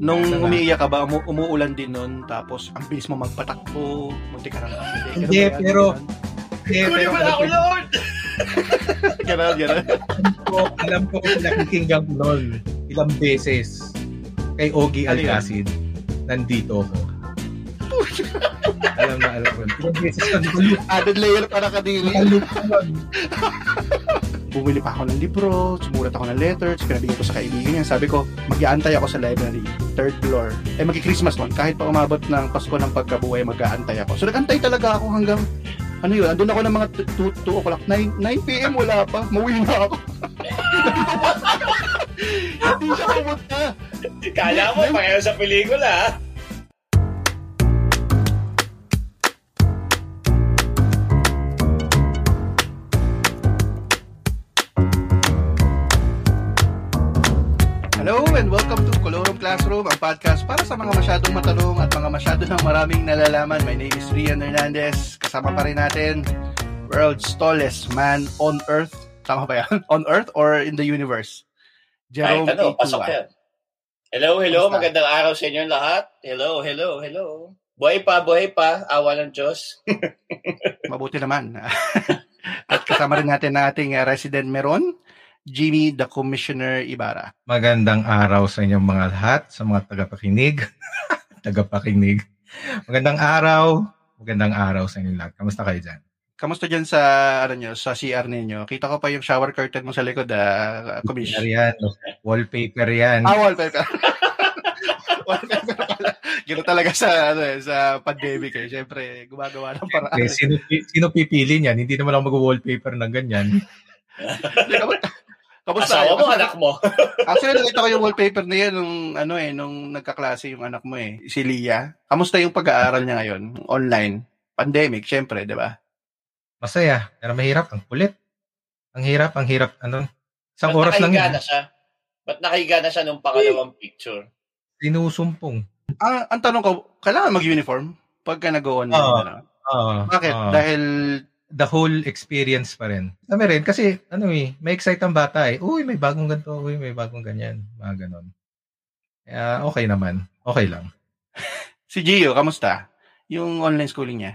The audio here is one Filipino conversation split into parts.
Nung umiiyak ka ba, umu- umuulan din nun, tapos ang bilis mo magpatakbo, munti ka na Hindi, pero... Hindi, pero... Kunin ako, Lord! Ganon, ganon. alam ko, alam ko kung nakikinggan ko nun ilang beses kay Ogie Ano? Alcacid, nandito ako. alam na, alam ko. Ilang beses ko, Added layer para kadiri. nakalup ko. Bumili pa ako ng libro, sumulat ako ng letters, pinabigay ko sa kaibigan niya. Sabi ko, mag-aantay ako sa library, third floor. Eh, magi-Christmas noon. Kahit pa umabot ng Pasko ng pagkabuhay, mag-aantay ako. So, nag-antay talaga ako hanggang, ano yun, andun ako ng mga 2, 2 o'clock, 9, 9 p.m. wala pa. Mauwi na ako. Hindi siya pumunta. Kala mo, pareho sa pelikula, Classroom, ang podcast para sa mga masyadong matanong at mga masyado ng maraming nalalaman. My name is Rian Hernandez. Kasama pa rin natin, world's tallest man on Earth. Tama ba yan? On Earth or in the universe? Jerome ano, Itua. pasok yan. Hello, hello. Kamusta? Magandang araw sa inyo lahat. Hello, hello, hello. Buhay pa, buhay pa. Awa ng Diyos. Mabuti naman. at kasama rin natin na ating uh, resident Meron, Jimmy the Commissioner Ibarra. Magandang araw sa inyong mga lahat, sa mga tagapakinig. tagapakinig. Magandang araw. Magandang araw sa inyong lahat. Kamusta kayo dyan? Kamusta dyan sa ano nyo, sa CR ninyo? Kita ko pa yung shower curtain mo sa likod, uh, Commissioner. Yan, wallpaper yan. Ah, wallpaper. wallpaper pala. Talaga sa ano eh, sa pandemic eh. Siyempre, gumagawa ng paraan. Eh, sino, sino pipili niyan? Hindi naman ako mag-wallpaper ng ganyan. Kamusta? Asawa mo, anak mo. Actually, nakita ko yung wallpaper na yan nung, ano eh, nung nagkaklase yung anak mo eh, si Lia. Kamusta yung pag-aaral niya ngayon? Online? Pandemic, syempre, di ba? Masaya, pero mahirap. Ang kulit. Ang hirap, ang hirap. Ano? Isang Ba't oras lang nakahiga yun. na siya? Ba't nakahiga na siya nung pangalawang picture? Sinusumpong. Ah, ang tanong ko, kailangan mag-uniform pagka nag-online? Oo. ano? Ah, Bakit? ah. Dahil, the whole experience pa rin. Kami rin, kasi ano eh, may excite ang bata eh. Uy, may bagong ganito, uy, may bagong ganyan. Mga ganon. Kaya okay naman. Okay lang. si Gio, kamusta? Yung online schooling niya?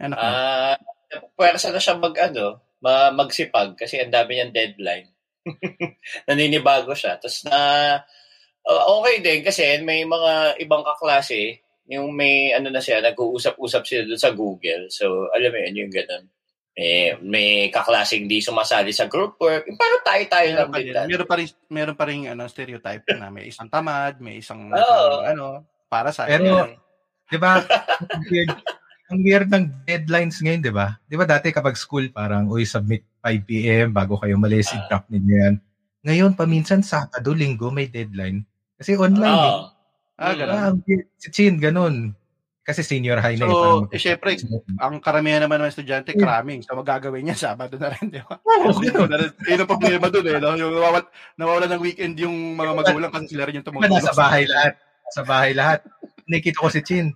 Anak mo? Ah, pwersa na siya mag, ano, ma- magsipag kasi ang dami niyang deadline. Naninibago siya. Tapos na, uh, okay din kasi may mga ibang kaklase, yung may, ano na siya, nag-uusap-usap sila doon sa Google. So, alam mo yun, yung ganun. May, may kaklaseng di sumasali sa group work. Parang tayo-tayo meron lang pa, din. dati. meron pa rin, meron pa rin ano, stereotype na may isang tamad, may isang Oo. ano, para sa Pero, Di ba? ang weird, ng deadlines ngayon, di ba? Di ba dati kapag school, parang, uy, submit 5 p.m. bago kayo malis, Ah. i-drop ninyo yan. Ngayon, paminsan, Sabado, Linggo, may deadline. Kasi online eh. Ah, ganun. Ah, ang. Si Chin, ganun. Kasi senior high na So, eh. eh, syempre, ang karamihan naman ng estudyante, Hmm. cramming. So, magagawin niya, Sabado na rin, di ba? Oo, rin. Yun ang problema dun eh. No? Yung nawawala, nawawala ng weekend yung mga magulang kasi sila rin yung Diba tumutulong. nasa bahay lahat? Sa bahay lahat. Nakita ko si Chin.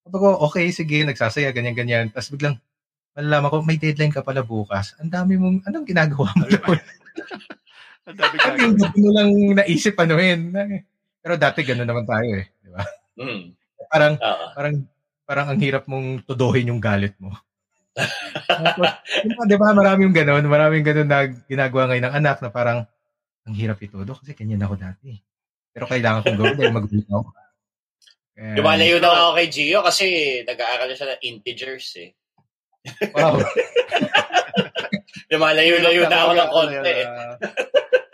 Sabi ko, okay, sige, nagsasaya, ganyan-ganyan. Tapos biglang, malalaman ko, may deadline ka pala bukas. Ang dami mong, anong ginagawa mo doon? Ang dami Ang gagawin. mo lang naisip anuhin. Pero dati gano'n naman tayo eh. Di ba? Mm. Parang, Oo. parang, parang ang hirap mong tuduhin yung galit mo. Tapos, di ba, maraming gano'n. Maraming gano'n na ginagawa ngayon ng anak na parang, ang hirap itudo kasi ganyan ako dati. Pero kailangan kong gawin dahil magulit ako. Kaya- Lumalayo na ako kay Gio kasi nag-aaral na siya ng integers eh. Wow. Lumalayo-layo na ako ng konti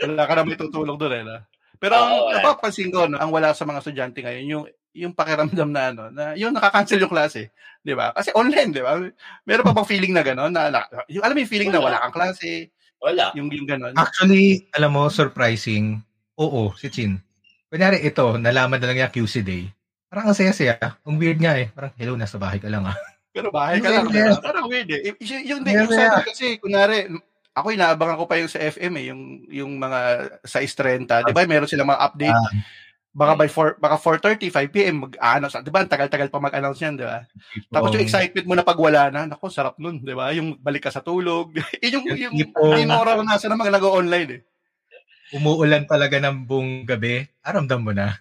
Wala ka na may tutulong doon eh. No? Pero ang wala. napapansin ko, no, ang wala sa mga estudyante ngayon, yung yung pakiramdam na ano, na yung nakakancel yung klase, 'di ba? Kasi online, 'di ba? Meron pa bang feeling na gano'n na, na yung alam mo yung feeling na wala kang klase, Wala. yung yung gano'n. Actually, alam mo, surprising, oo, si Chin. Kunyari ito, nalaman na lang niya QC Day. Parang ang saya-saya. Ang weird nga eh. Parang, hello, nasa bahay ka lang ah. Pero bahay ka lang, diba? Parang weird eh. Y- y- Yung, yung, Yeah, yung sa atin kasi, kunwari, ako inaabangan ko pa yung sa FM eh, yung, yung mga sa 30, di ba? Meron silang mga update. Ah. Baka by 4, baka 4.30, 5 p.m. mag-announce. Di ba? Ang tagal-tagal pa mag-announce yan, di ba? Tapos yung excitement mo na pag wala na, nako, sarap nun, di ba? Yung balik ka sa tulog. Yun yung, Yung yung, tipong- hindi mo naranasan ng mga nag-online eh. umuulan talaga ng buong gabi, aramdam mo na.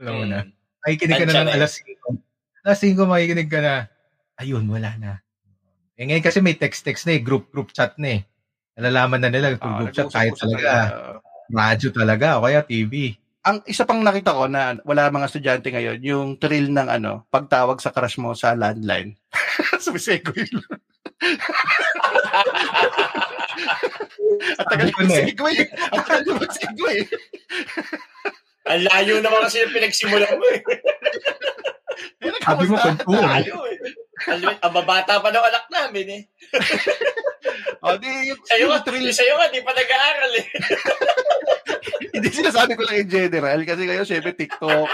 Alam mo na. Mm. Makikinig ka na ng na alas 5. Alas 5, makikinig ka na. Ayun, wala na. Eh ngayon kasi may text-text na eh, group-group chat na eh. Nalalaman na nila kung group chat, kahit talaga, radyo talaga, o kaya TV. ang isa pang nakita ko na wala mga estudyante ngayon, yung thrill ng ano, pagtawag sa crush mo sa landline. Sumisegoy lang. At tagal ko na eh. mag-segue. At tagal mag-segue. Ang layo naman kasi yung pinagsimulan mo eh. Sabi mo, kwentuhan. Layo eh. Ang, ang babata pa ng anak namin eh. O, di, yung, Sa'yo yung nga, thrill, sa'yo nga, di pa nag-aaral eh. hindi sinasabi ko lang in general kasi ngayon syempre TikTok,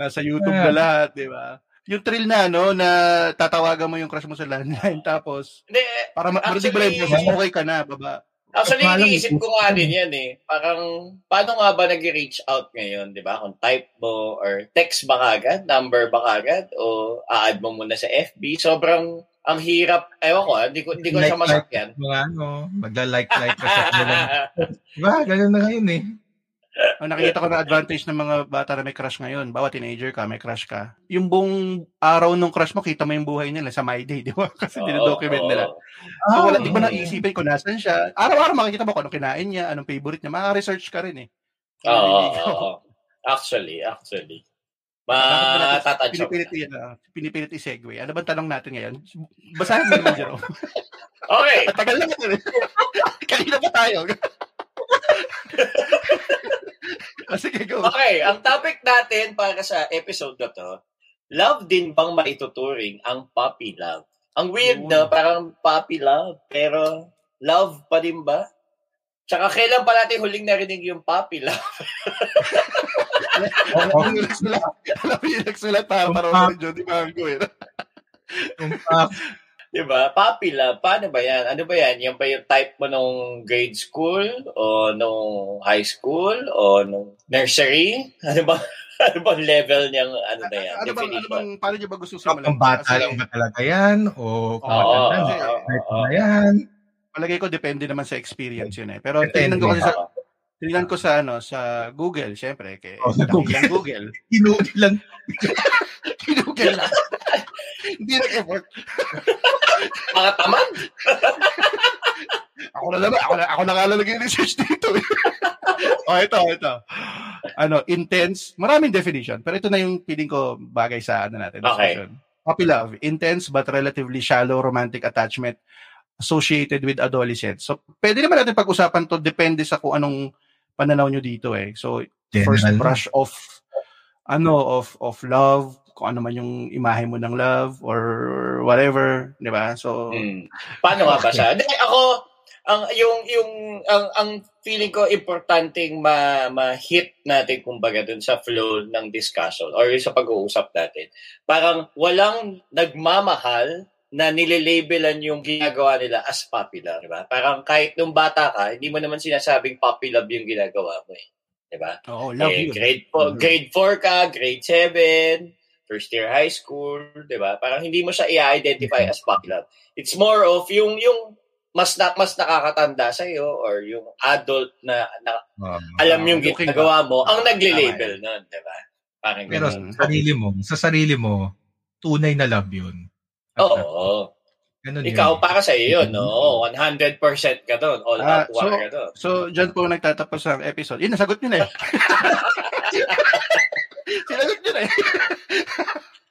nasa YouTube na lahat, di ba? Yung thrill na, no, na tatawagan mo yung crush mo sa landline tapos Hindi, para ma- Actually, marinig mo lang yung okay ka na, baba. Actually, Malam, iniisip ko nga din yan eh. Parang, paano nga ba nag-reach out ngayon, di ba? Kung type mo or text ba kagad, number ba kagad, o a-add mo muna sa FB. Sobrang, ang hirap, ewan ko, ah, hindi ko, hindi ko siya Like, masakyan. Mga ano, magla-like-like ka sa. Diba? Ganun na ngayon eh. Ang nakikita ko na advantage ng mga bata na may crush ngayon, bawa teenager ka, may crush ka. Yung buong araw ng crush mo, kita mo yung buhay nila sa My Day, di ba? Kasi dinodocument Oo, nila. So wala, di mo Ah, na iisipin kung nasan siya. Araw-araw makikita mo kung anong kinain niya, anong favorite niya. Makaka-research ka rin eh. Oo, oo, Naliligaw. oo. Actually, actually. Ba Matatansya Pinipilit, yan, ah, pinipilit i-segue. Ano bang tanong natin ngayon? Basahin mo naman, Jerome. Okay. At tagal lang ito. Kanina pa tayo. ah, sige, go. Okay, ang topic natin para sa episode na to, love din bang maituturing ang puppy love? Ang weird Yun. na, parang puppy love, pero love pa din ba? Tsaka kailan pa natin huling narinig yung puppy love? Alam yung nagsulat. Alam yung nagsulat para parang ni Jody Mango eh. Yung, ah, Diba? Puppy love, paano ba yan? Ano ba yan? Yan ba yung type mo nung grade school? O nung high school? O nung nursery? Ano ba? Ano bang level niyang ano na yan? Ano bang, ano bang, paano niyo ba gusto simulan? Pang bata lang ba talaga yan? O oo, na? na yan? Palagay ko depende naman sa experience yun eh. Pero tingnan ko kasi sa tingnan ko sa ano sa Google, syempre kay Oh, sa dakilang Google. Hinuli lang. Google lang. Hindi nag-effort. Mga tamad? Ako na naman, ako na, ako na nga lang nag-research dito. eh. oh, ito, ito. Ano, intense, maraming definition, pero ito na yung feeling ko bagay sa ano natin. Okay. discussion. Puppy love, intense but relatively shallow romantic attachment associated with adolescence. So, pwede naman natin pag-usapan to, depende sa kung anong pananaw nyo dito eh. So, first brush of ano of of love kung ano man yung imahe mo ng love or whatever, 'di ba? So Hmm. Paano nga ba siya? Hindi, ako, ang, yung, yung, ang, ang feeling ko importanteng ma, ma-hit natin, kumbaga, dun sa flow ng discussion or sa pag-uusap natin. Parang walang nagmamahal na nilelabelan yung ginagawa nila as puppy love, di ba? Parang kahit nung bata ka, hindi mo naman sinasabing puppy love yung ginagawa mo eh. Di ba? oh, love eh, you. grade 4, Mhm. grade 4 ka, grade 7, first year high school, 'di ba? Parang hindi mo siya i-identify as puppy love. It's more of yung yung mas na, mas nakakatanda sa iyo or yung adult na, na Um, alam yung looking ginagawa mo ang nagle-label nun, 'di ba? Parang pero ganun. sa sarili mo, sa sarili mo, tunay na love yun. At- Oo. Ganun yun. Ikaw para sa iyo, yun, no? 100% ka doon. All Ah, out war so- ka doon. So, dyan po nagtatapos ang episode. Yun, nasagot nyo na eh. Sinagot nyo na eh.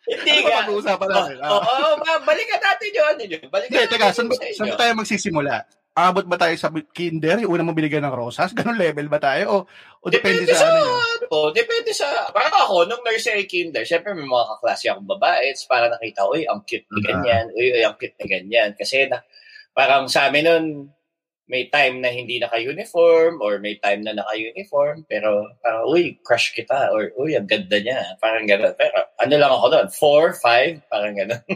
Hindi Ano ka. ba pag-uusapan natin? Oo, Ah. oh, oh, balikan natin yun. Ano? Balikan Hindi, teka, saan, saan tayo magsisimula? Abot ba tayo sa kinder? Yung unang mabinigyan ng rosas? Ganun level ba tayo? O, o depende, Depende sa, sa, ano yun? ano po, depende sa, parang ako, nung nursery kinder, syempre may mga kaklase akong babae, it's para nakita, uy, ang cute ni Ah. ganyan, uy, uy, ang cute ni ganyan. Kasi na, parang sa amin nun, may time na hindi naka-uniform or may time na naka-uniform, pero parang, uy, crush kita, or uy, ang ganda niya. Parang gano'n. Pero ano lang ako doon, four, five, parang gano'n.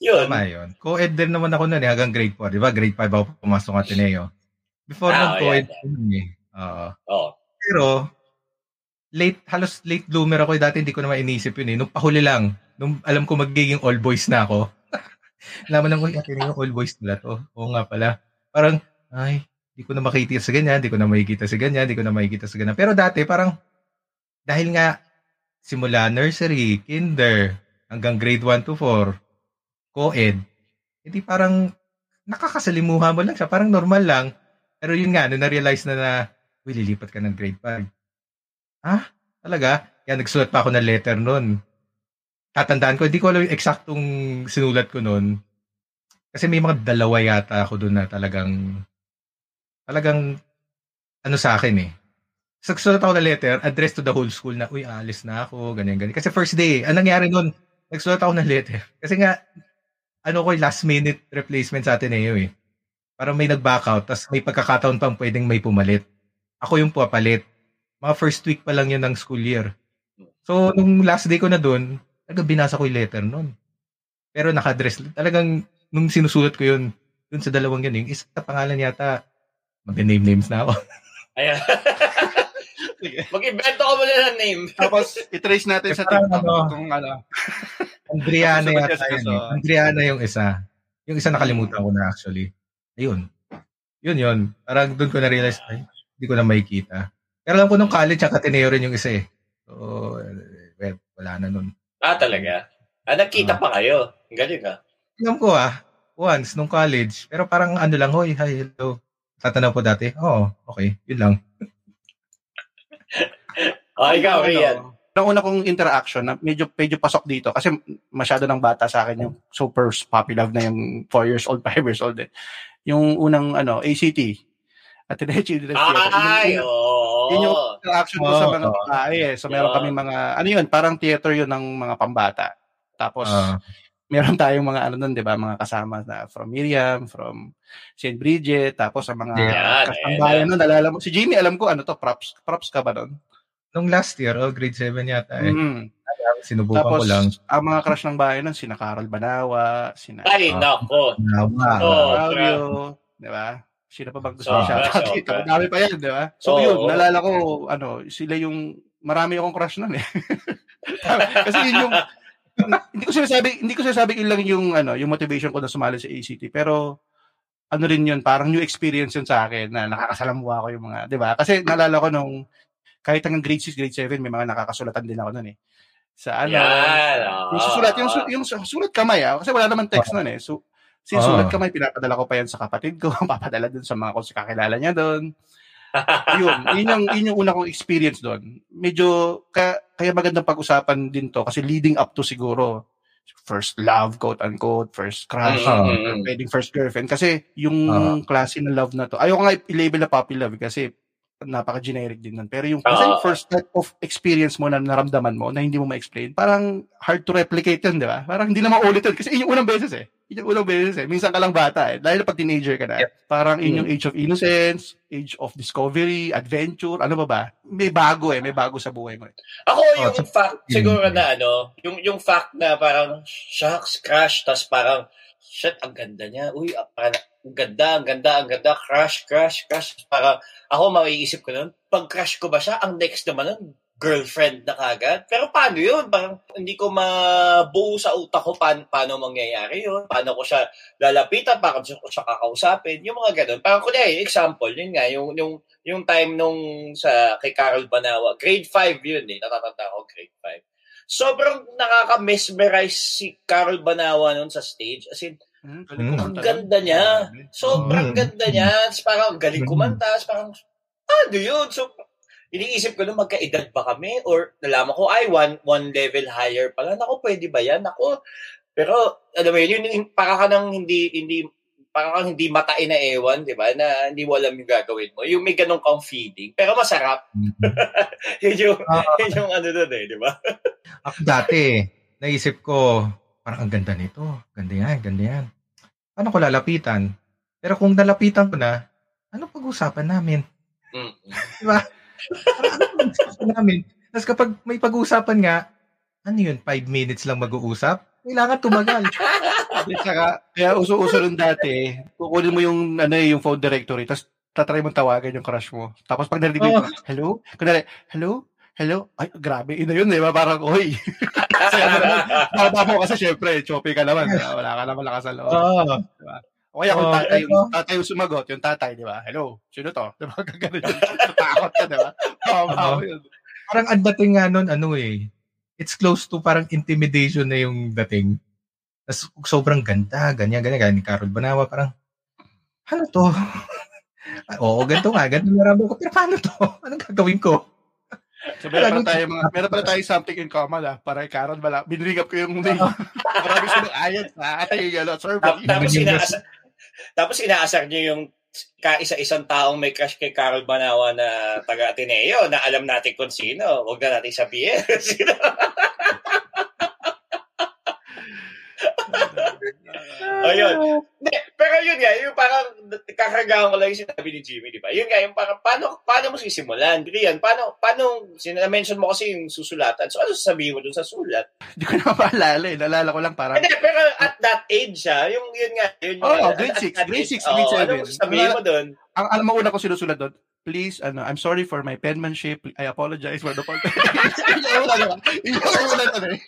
Yun. Tama yun. Co-ed din naman ako nun eh, hanggang grade 4. Di ba? Grade 5 ako pumasok ng Ateneo. Before Ah, nun, co-ed nun eh. Oo. Oh. Pero, late, halos late bloomer ako. eh. Dati hindi ko naman inisip yun eh. Nung pahuli lang, nung alam ko magiging all boys na ako, laman lang ko, Ateneo, all boys nila to. Oo nga pala. Parang, ay, hindi ko na makikita sa ganyan, hindi ko na makikita sa ganyan, hindi ko na makikita sa ganyan. Pero dati, parang, dahil nga, simula nursery, kinder, hanggang grade 1 to 4, co-ed, hindi parang nakakasalimuha mo lang siya. Parang normal lang. Pero yun nga, nung na-realize na na, uy, lilipat ka ng grade 5. Ah, talaga? Kaya nagsulat pa ako ng letter noon. Tatandaan ko, hindi ko alam yung eksaktong sinulat ko noon. Kasi may mga dalawa yata ako doon na talagang, talagang, ano sa akin eh. Nagsulat ako ng letter, address to the whole school na, uy, alis na ako, ganyan, ganyan. Kasi first day, anong nangyari noon, nagsulat ako ng letter. Kasi nga, ano ko, last minute replacement sa Ateneo eh. Parang may nag-back out, tapos may pagkakataon pang pwedeng may pumalit. Ako yung pumapalit. Mga first week pa lang yun ng school year. So, nung last day ko na doon, talagang binasa ko yung letter noon. Pero naka-address. Talagang, nung sinusulat ko yun, dun sa dalawang yun, yung isa pangalan yata, mag-name names na ako. Ayan. Mag-invento ko muna ng name. Tapos, i-trace natin sa TikTok ano, kung ano. Andriana yata yun. Eh. Andriana yung isa. Yung isa nakalimutan ko na actually. Ayun. Yun yun. Parang doon ko na-realize, ay, hindi ko na makikita. Pero alam ko nung college, ang Ateneo rin yung isa eh. So, well, wala na nun. Ah, talaga? Ah, nagkita pa kayo. Ang galing ah. Alam ko ah, once nung college. Pero parang ano lang, hoy, hi, hello. Tatanaw po dati. Oo, okay. Yun lang. Oh, ikaw, Rian. Ano, Ang una kong interaction na medyo medyo pasok dito kasi masyado ng bata sa akin yung super puppy love na yung 4 years old, 5 years old eh. Yung unang ano, ACT. At the Children's Theater. Ay, oo. yun yung interaction ko sa mga babae eh. So meron Yeah. kami mga, ano yun, parang theater yun ng mga pambata. Tapos, Ah, meron tayong mga ano nun, di ba, mga kasama na from Miriam, from St. Bridget, tapos sa mga Yan, kasambayan yan. nun, nalala mo. Si Jimmy, alam ko, ano to, props, props ka ba nun? nung last year, oh, grade 7 yata eh. Mm. Sinubukan Tapos, ko lang. ang mga crush ng bahay nun, sina Carol Banawa, sina Ay, Ah. nako. Claudio, di ba? Sino pa bang gusto Sobra, ko shoutout dito? Dami pa yan, di ba? So Oo. yun, nalala ko, ano, sila yung, marami akong crush nun eh. Kasi yun yung, hindi ko sinasabi, hindi ko sinasabi yun lang yung, ano, yung motivation ko na sumali sa ACT, pero, ano rin yun, parang new experience yun sa akin na nakakasalamuha ko yung mga, di ba? Kasi nalala ko nung, kahit hanggang grade 6, grade 7, may mga nakakasulatan din ako nun eh. Sa ano, Yan. yung susulat, yung, yung su- sulat kamay ah, kasi wala naman text nun eh. So, sinusulat Oo. kamay, pinapadala ko pa yan sa kapatid ko, papadala dun sa mga kung kakilala niya doon. Yun, yun yung, yun yung una kong experience doon. Medyo, kaya, kaya magandang pag-usapan din to kasi leading up to siguro first love, quote unquote, first crush, Ah. Mm, mm, mm. pwedeng first girlfriend. Kasi yung Ah. klase ng love na to, ayoko nga i-label na puppy love kasi napaka-generic din nun. Pero yung, kasi yung first type of experience mo na naramdaman mo na hindi mo ma-explain, parang hard to replicate yun, di ba? Parang hindi na maulit yun. Kasi yun yung unang beses eh. Yun yung unang beses eh. Minsan ka lang bata eh. Dahil pag teenager ka na. Parang in yung age of innocence, age of discovery, adventure, ano ba ba? May bago eh. May bago sa buhay mo eh. Ako Oh, yung so- fact siguro na ano, yung yung fact na parang shucks crush tas parang shit ang ganda niya. Uy, ah, parang ang ganda, ang ganda, ang ganda, crush, crush, crush. Parang ako maiisip ko nun, pag crush ko ba siya, ang next naman nun, girlfriend na kagad. Pero paano yun? Parang hindi ko mabuo sa utak ko paano, paano mangyayari yun. Paano ko siya lalapitan, paano ko siya kakausapin. Yung mga ganun. Parang kunyari, example, yun nga, yung, yung, yung time nung sa kay Carol Banawa, grade 5 yun eh, natatanda ko grade 5. Sobrang nakaka-mesmerize si Carol Banawa noon sa stage. As in, Hmm, Mm. ang ganda niya. Sobrang Mm. ganda niya. Parang ang galing Mm. kumanta. Tapos parang, ano yun? So, iniisip ko nung magkaedad ba kami? Or nalaman ko, ay, one, one level higher pala. Naku, pwede ba yan? Naku. Pero, alam mo yun, yun, para ka nang hindi, hindi, para kang hindi matain na ewan, di ba? Na hindi mo alam yung gagawin mo. Yung may ganun kang feeding. Pero masarap. yun yung, Ah. yun yung ano doon eh, di ba? Ako dati, naisip ko, parang ang ganda nito. Ganda yan, ganda yan. Paano ko lalapitan? Pero kung nalapitan ko na, ano pag-usapan namin? Mm. Ano pag-usapan namin? Tapos kapag may pag-usapan nga, ano yun, five minutes lang mag-uusap? Kailangan tumagal. At saka, kaya uso-uso rin dati, kukunin mo yung, ano, eh, yung phone directory, tapos tatry mong tawagan yung crush mo. Tapos pag narinig mo, Oh. hello? Kunwari, hello? Hello? Ay, grabe, ina yun, di ba? Parang, oy. kasi ano mo kasi syempre, choppy ka naman. Wala ka naman lakas sa loob. Oo. O kaya kung Oh, tatay, yung, tatay yung sumagot, yung tatay, di ba? Hello? Sino to? Di ba? Gagano yun. Takot ka, di ba? Oo. mo yun. Parang ang dating nga nun, ano eh, it's close to parang intimidation na yung dating. Tapos sobrang ganda, ganyan, ganyan, ganyan ni Carol Banawa, parang, ano to? Oo, ganito nga, ganito naramdaman ko. Pero paano to? Anong gagawin ko? So, meron pala tayo, mga, meron pala tayo something in common ah. Para kay Carol, bala, binring up ko yung name. Marami silang ayon sa atin yung ano, survey. Tapos, inaasar, tapos inaasar niyo yung kaisa-isang taong may crush kay Carol Banawa na taga Ateneo na alam natin kung sino. Huwag na natin sabihin. sino. Ayun. Hindi, pero yun nga, yung parang kakaragahan ko lang yung sinabi ni Jimmy, di ba? Yun nga, yung parang paano, paano mo sisimulan? Brian, paano, paano, sinamention mo kasi yung susulatan. So, ano sasabihin mo dun sa sulat? Hindi ko na maalala eh. Nalala ko lang parang... Hindi, pero at that age siya, yung yun nga, yun oh, grade 6, grade 6, grade 7. Oh, ano sasabihin mo dun? Ang alam mo una ko sinusulat doon, please, ano, I'm sorry for my penmanship. I apologize for the fault. yung una, diba? Yung una na eh.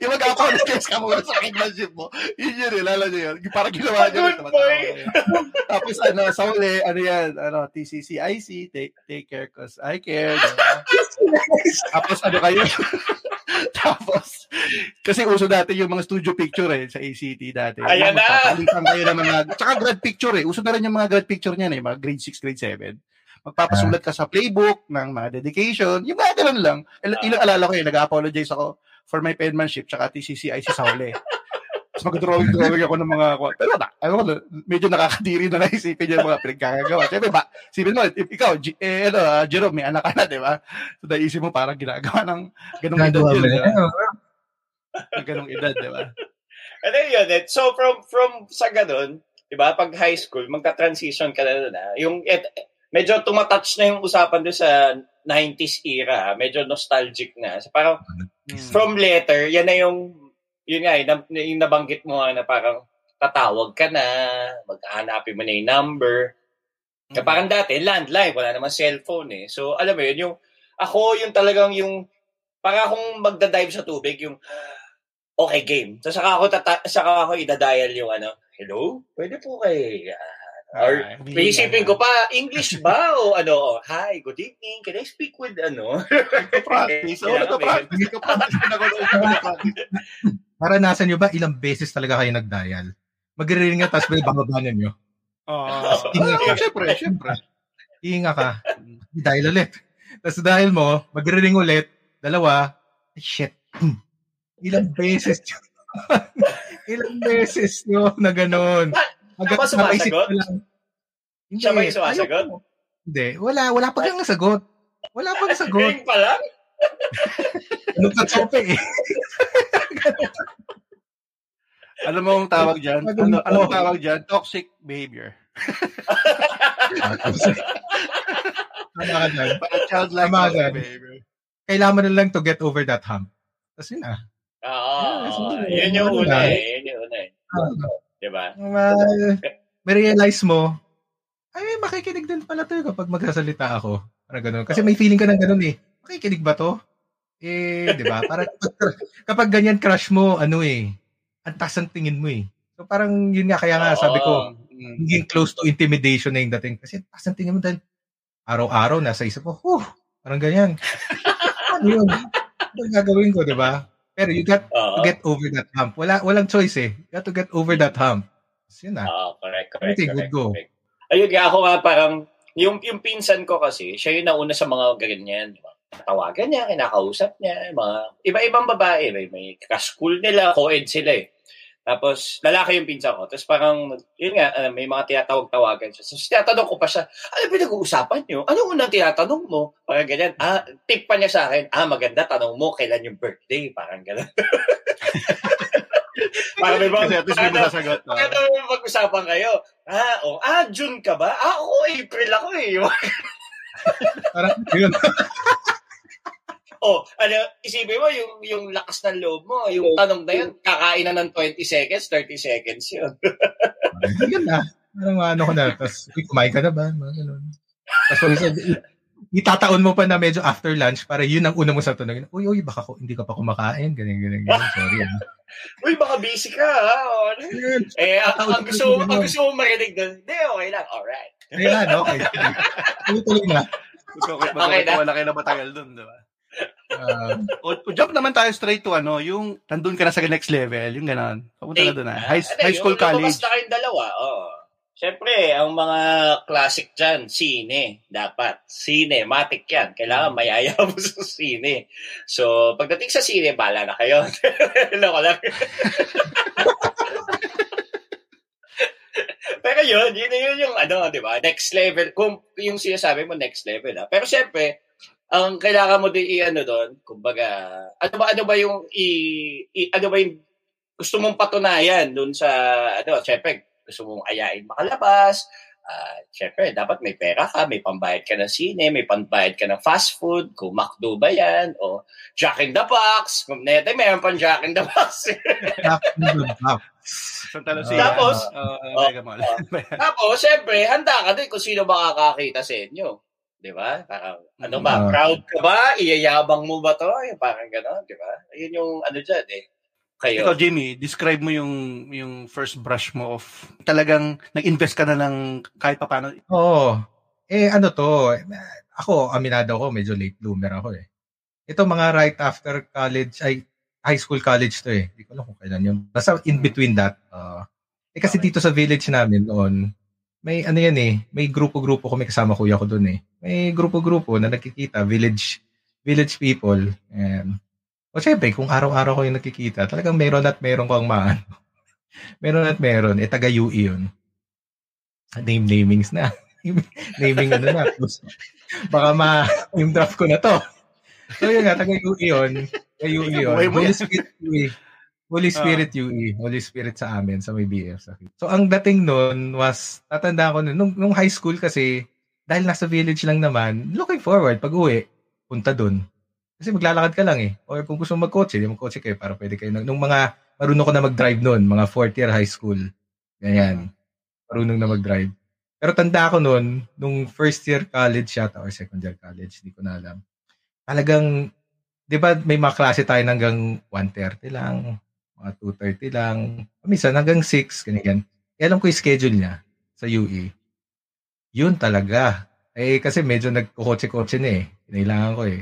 Yung mag-apologize ka muna sa penmanship mo. Yun yun eh, lala nyo yun. Parang ginawa nyo. Good boy! Tapos ano, sa uli, ano yan, ano, TCCIC, take, take care cause I care. Tapos ano kayo? Tapos, kasi uso dati yung mga studio picture eh, sa ACT dati. Ayan na! Magpapalitan kayo ng mga, tsaka grad picture eh. Uso na rin yung mga grad picture niyan eh, mga grade 6, grade 7 magpapasulat ka sa playbook ng mga dedication. Yung mga ganun lang. Il- ilang alala ko yun, nag-apologize ako for my penmanship tsaka TCCIC sa huli. Tapos mag-drawing-drawing ako ng mga... Pero na, ano ko, medyo nakakadiri na naisipin yung mga pinagkakagawa. Siyempre ba, sipin mo, if ikaw, G, eh, ano, uh, Jerome, may anak ka na, di ba? So, naisip mo parang ginagawa ng ganong edad yun. Di ba? ganong edad, di ba? And then yun, it, so from from sa ganun, di ba, pag high school, magka-transition ka na na. Yung, et, medyo tumatouch na yung usapan doon sa 90s era. Medyo nostalgic na. So parang mm. from letter, yan na yung, yun nga, yung, yung nabanggit mo na parang tatawag ka na, maghahanapin mo na yung number. Mm. Parang dati, landline, wala naman cellphone eh. So alam mo yun, yung, ako yung talagang yung, para akong magdadive sa tubig, yung, okay, game. So saka ako, tata- saka ako idadial yung ano, hello? Pwede po kay, uh, Or uh, isipin ko pa, English ba? o ano, hi, good evening, can I speak with ano? practice Oo, nagpa-practice. Nagpa-practice. Naranasan nyo ba ilang beses talaga kayo nag-dial? Magre-ring nga, tapos may bangabanan nyo. Oo. Uh, Siyempre, siyempre. Iinga ka. Dial ulit. Tapos dial mo, magre-ring ulit, dalawa, shit. ilang beses ilang beses nyo na ganun. Siya ba sumasagot? Hindi. Siya ba yung sumasagot? Hindi. Wala. Wala pa lang nasagot. Wala pa nasagot. Ring pa lang? Anong katsope eh. Alam mo ang tawag dyan? Ano, ano ang tawag dyan? Toxic behavior. Tama ka dyan. Childlike toxic behavior. Kailangan mo na lang to get over that hump. Tapos yun ah. Oo. Yun yung una eh. Yun yung una eh. Diba? Uh, may realize mo, ay, makikinig din pala to kapag magsasalita ako. Parang ganun. Kasi may feeling ka ng ganun eh. Makikinig ba to? Eh, di ba? Parang kapag, kapag ganyan crush mo, ano eh, ang taas ang tingin mo eh. So parang yun nga, kaya nga sabi ko, hindi close to intimidation na yung dating. Kasi taas ang tingin mo dahil araw-araw nasa isip ko, huh, parang ganyan. ano yun? Ano gagawin ko, di ba? Pero you got uh-huh. to get over that hump. Wala, walang choice eh. You got to get over that hump. So, yun na. Oo, correct, correct. Everything correct, would go. Correct. Ayun ako nga parang, yung, yung pinsan ko kasi, siya yung nauna sa mga ganyan. Diba? Tawagan niya, kinakausap niya, mga iba-ibang babae. May, may ka-school nila, co-ed sila eh. Tapos, lalaki yung pinsan ko. Tapos parang, yun nga, uh, may mga tinatawag-tawagan siya. So, tinatanong ko pa siya, ano pinag-uusapan niyo? Ano unang tinatanong mo? Parang ganyan. Ah, tip pa niya sa akin, ah, maganda, tanong mo, kailan yung birthday? Parang ganyan. Para may mga, Kasi at may masasagot. No? Ano mag-usapan kayo? Ah, oh, ah, June ka ba? Ah, oo, April ako eh. Parang, yun. oh, ano, isipin mo yung yung lakas ng loob mo, yung tanong na yun, kakain na ng 20 seconds, 30 seconds yun. yun na. Parang ano ko na, tapos kumain ka na ba? Mga ganun. Tapos itataon mo pa na medyo after lunch para yun ang una mo sa tanongin. Uy, uy, baka ko, hindi ka pa kumakain. Ganyan, ganyan, ganyan. Sorry. ah. uy, baka busy ka. Ha? Eh, ang, ang, gusto, ang gusto mo marinig doon, hindi, okay lang. Alright. Ayan, okay. Tuloy-tuloy na. Okay, okay na. Wala kayo na matagal doon, di ba? Um, O, o jump naman tayo straight to ano, yung nandun ka na sa next level, yung ganon. Papunta na doon na. High, Ano, high school, yung lumabas college. na kayong dalawa, oo. Siyempre, ang mga classic dyan, sine, dapat. Cinematic yan. Kailangan mayaya mo sa sine. So, pagdating sa sine, bala na kayo. Loko lang. Pero yun, yun, yun yung ano, di ba? Next level. Kung yung sinasabi mo, next level. Ha? Pero siyempre, ang kailangan mo din i-ano doon, kumbaga, ano ba, ano ba yung, i, i- ano ba yung gusto mong patunayan doon sa, ano, siyempre, gusto mong ayain makalabas, Ah, syempre, dapat may pera ka, may pambayad ka ng sine, may pambayad ka ng fast food, kung McDo ba yan, o Jack in the Box, kung nete, mayroon pang Jack in the Box. Jack in the Box. Santa Lucia. Tapos, uh, oh, Mega Mall. Tapos, syempre, handa ka din kung sino makakakita sa inyo. Di ba? Parang, ano ba, Ah. proud ka ba? Iyayabang mo ba to? Yung parang gano'n, di ba? Yun yung ano dyan eh. Kayo. Ikaw, Jimmy, describe mo yung yung first brush mo of talagang nag-invest ka na ng kahit paano. Oo. Eh, ano to, ako, aminado ako, medyo late bloomer ako eh. Ito mga right after college, ay high school college to eh. Hindi ko alam kung kailan yun. Basta in between that. uh, eh kasi dito sa village namin noon, may ano yan eh, may grupo-grupo kami kasama kuya ko doon eh. May grupo-grupo na nagkikita, village village people. And, o syempre, kung araw-araw ko yung nakikita, talagang meron at meron kang maano. meron at meron. Eh, taga-UE yun. Name namings na. Naming ano na. Baka ma, yung draft ko na to. So yun nga, yun. Taga-UE yun. Buhay mo Holy yan. Spirit UE. Holy Spirit UE. Holy Spirit sa amin, sa may BF. Sa so ang dating nun was, tatanda ko nun, nung, nung high school kasi, dahil nasa village lang naman, looking forward, pag uwi, punta dun. Kasi maglalakad ka lang eh. Or kung gusto mo magkotse, di magkotse kayo para pwede kayo. Nung mga, marunong ko na mag-drive noon, mga fourth year high school. Ganyan. Marunong na mag-drive. Pero tanda ko noon, nung first year college yata or second year college, di ko na alam. Talagang, di ba may mga klase tayo hanggang 1.30 lang, mga 2.30 lang, minsan hanggang 6, ganyan. Eh, alam ko yung schedule niya sa UE. Yun talaga. Eh, kasi medyo nagkukotse-kotse na eh. Kinailangan ko eh.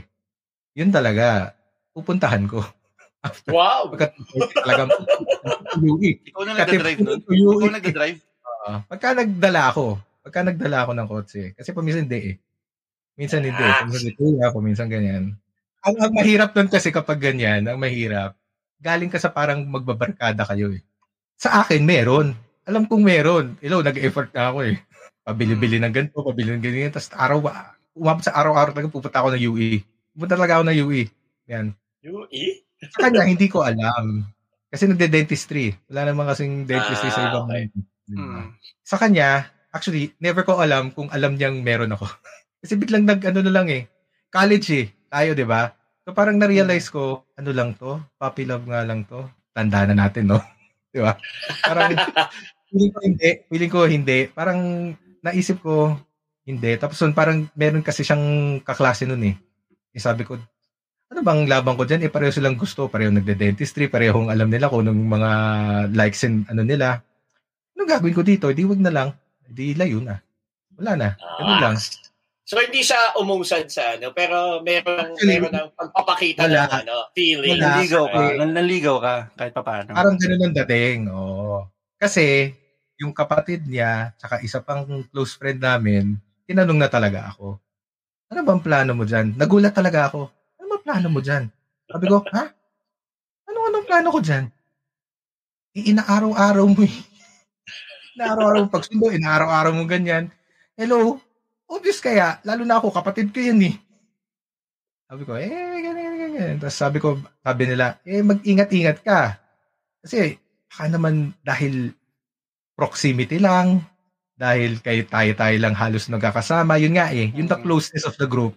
Yun talaga. Pupuntahan ko. After Wow! pagkatapos talagang UE. Ikaw na nagda-drive nun? Kasi- Ikaw nagda-drive? Ah, pagka nagdala ako, pagka nagdala ako ng kotse, kasi paminsan hindi eh. Minsan hindi. Ah. Paminsan hindi kuya, paminsan ganyan. Ang, ang mahirap nun kasi kapag ganyan, ang mahirap, galing ka sa parang magbabarkada kayo eh. Sa akin, meron. Alam kong meron. Ilaw, nag-effort na ako eh. Pabili-bili ng ganito, pabili ng ganyan. Tapos araw, umabot sa araw-araw talaga pupunta ako ng UE. Pupunta talaga ako ng UE. Yan. UE? Sa kanya, hindi ko alam. Kasi nagde-dentistry. Wala naman kasing dentistry sa Ah, ibang okay. Diba? Hmm. Sa kanya, actually, never ko alam kung alam niyang meron ako. Kasi biglang nag, ano na lang eh, college eh, tayo, di ba? So parang na-realize ko, ano lang to? Puppy love nga lang to. Tanda na natin, no? di ba? Parang, feeling ko hindi, feeling ko hindi. Parang, naisip ko, hindi. Tapos nun, parang meron kasi siyang kaklase nun eh. Eh, sabi ko, ano bang laban ko dyan? Eh, pareho silang gusto. Pareho nagde-dentistry. Parehong alam nila kung anong mga likes and ano nila. Anong gagawin ko dito? Di wag na lang. Di layo na. Wala na. Ganun Ah. lang. So, hindi siya umusad sa ano, pero meron, Actually, meron ng pagpapakita wala. ng ano, feeling. Wala. Nanligaw ka. Nan- Nanligaw ka kahit papaano. Parang ganun ang dating. Oo. Kasi, yung kapatid niya, tsaka isa pang close friend namin, tinanong na talaga ako, ano bang plano mo dyan? Nagulat talaga ako. Ano bang plano mo dyan? Sabi ko, ha? Ano anong plano ko dyan? Eh, inaaraw-araw mo eh. Inaaraw-araw mo pagsundo, inaaraw-araw mo ganyan. Hello? Obvious kaya, lalo na ako, kapatid ko yan eh. Sabi ko, eh, ganyan, ganyan, ganyan. Tapos sabi ko, sabi nila, eh, mag-ingat-ingat ka. Kasi, baka naman dahil proximity lang, dahil kay tayo-tayo lang halos nagkakasama, yun nga eh, yung the closeness of the group,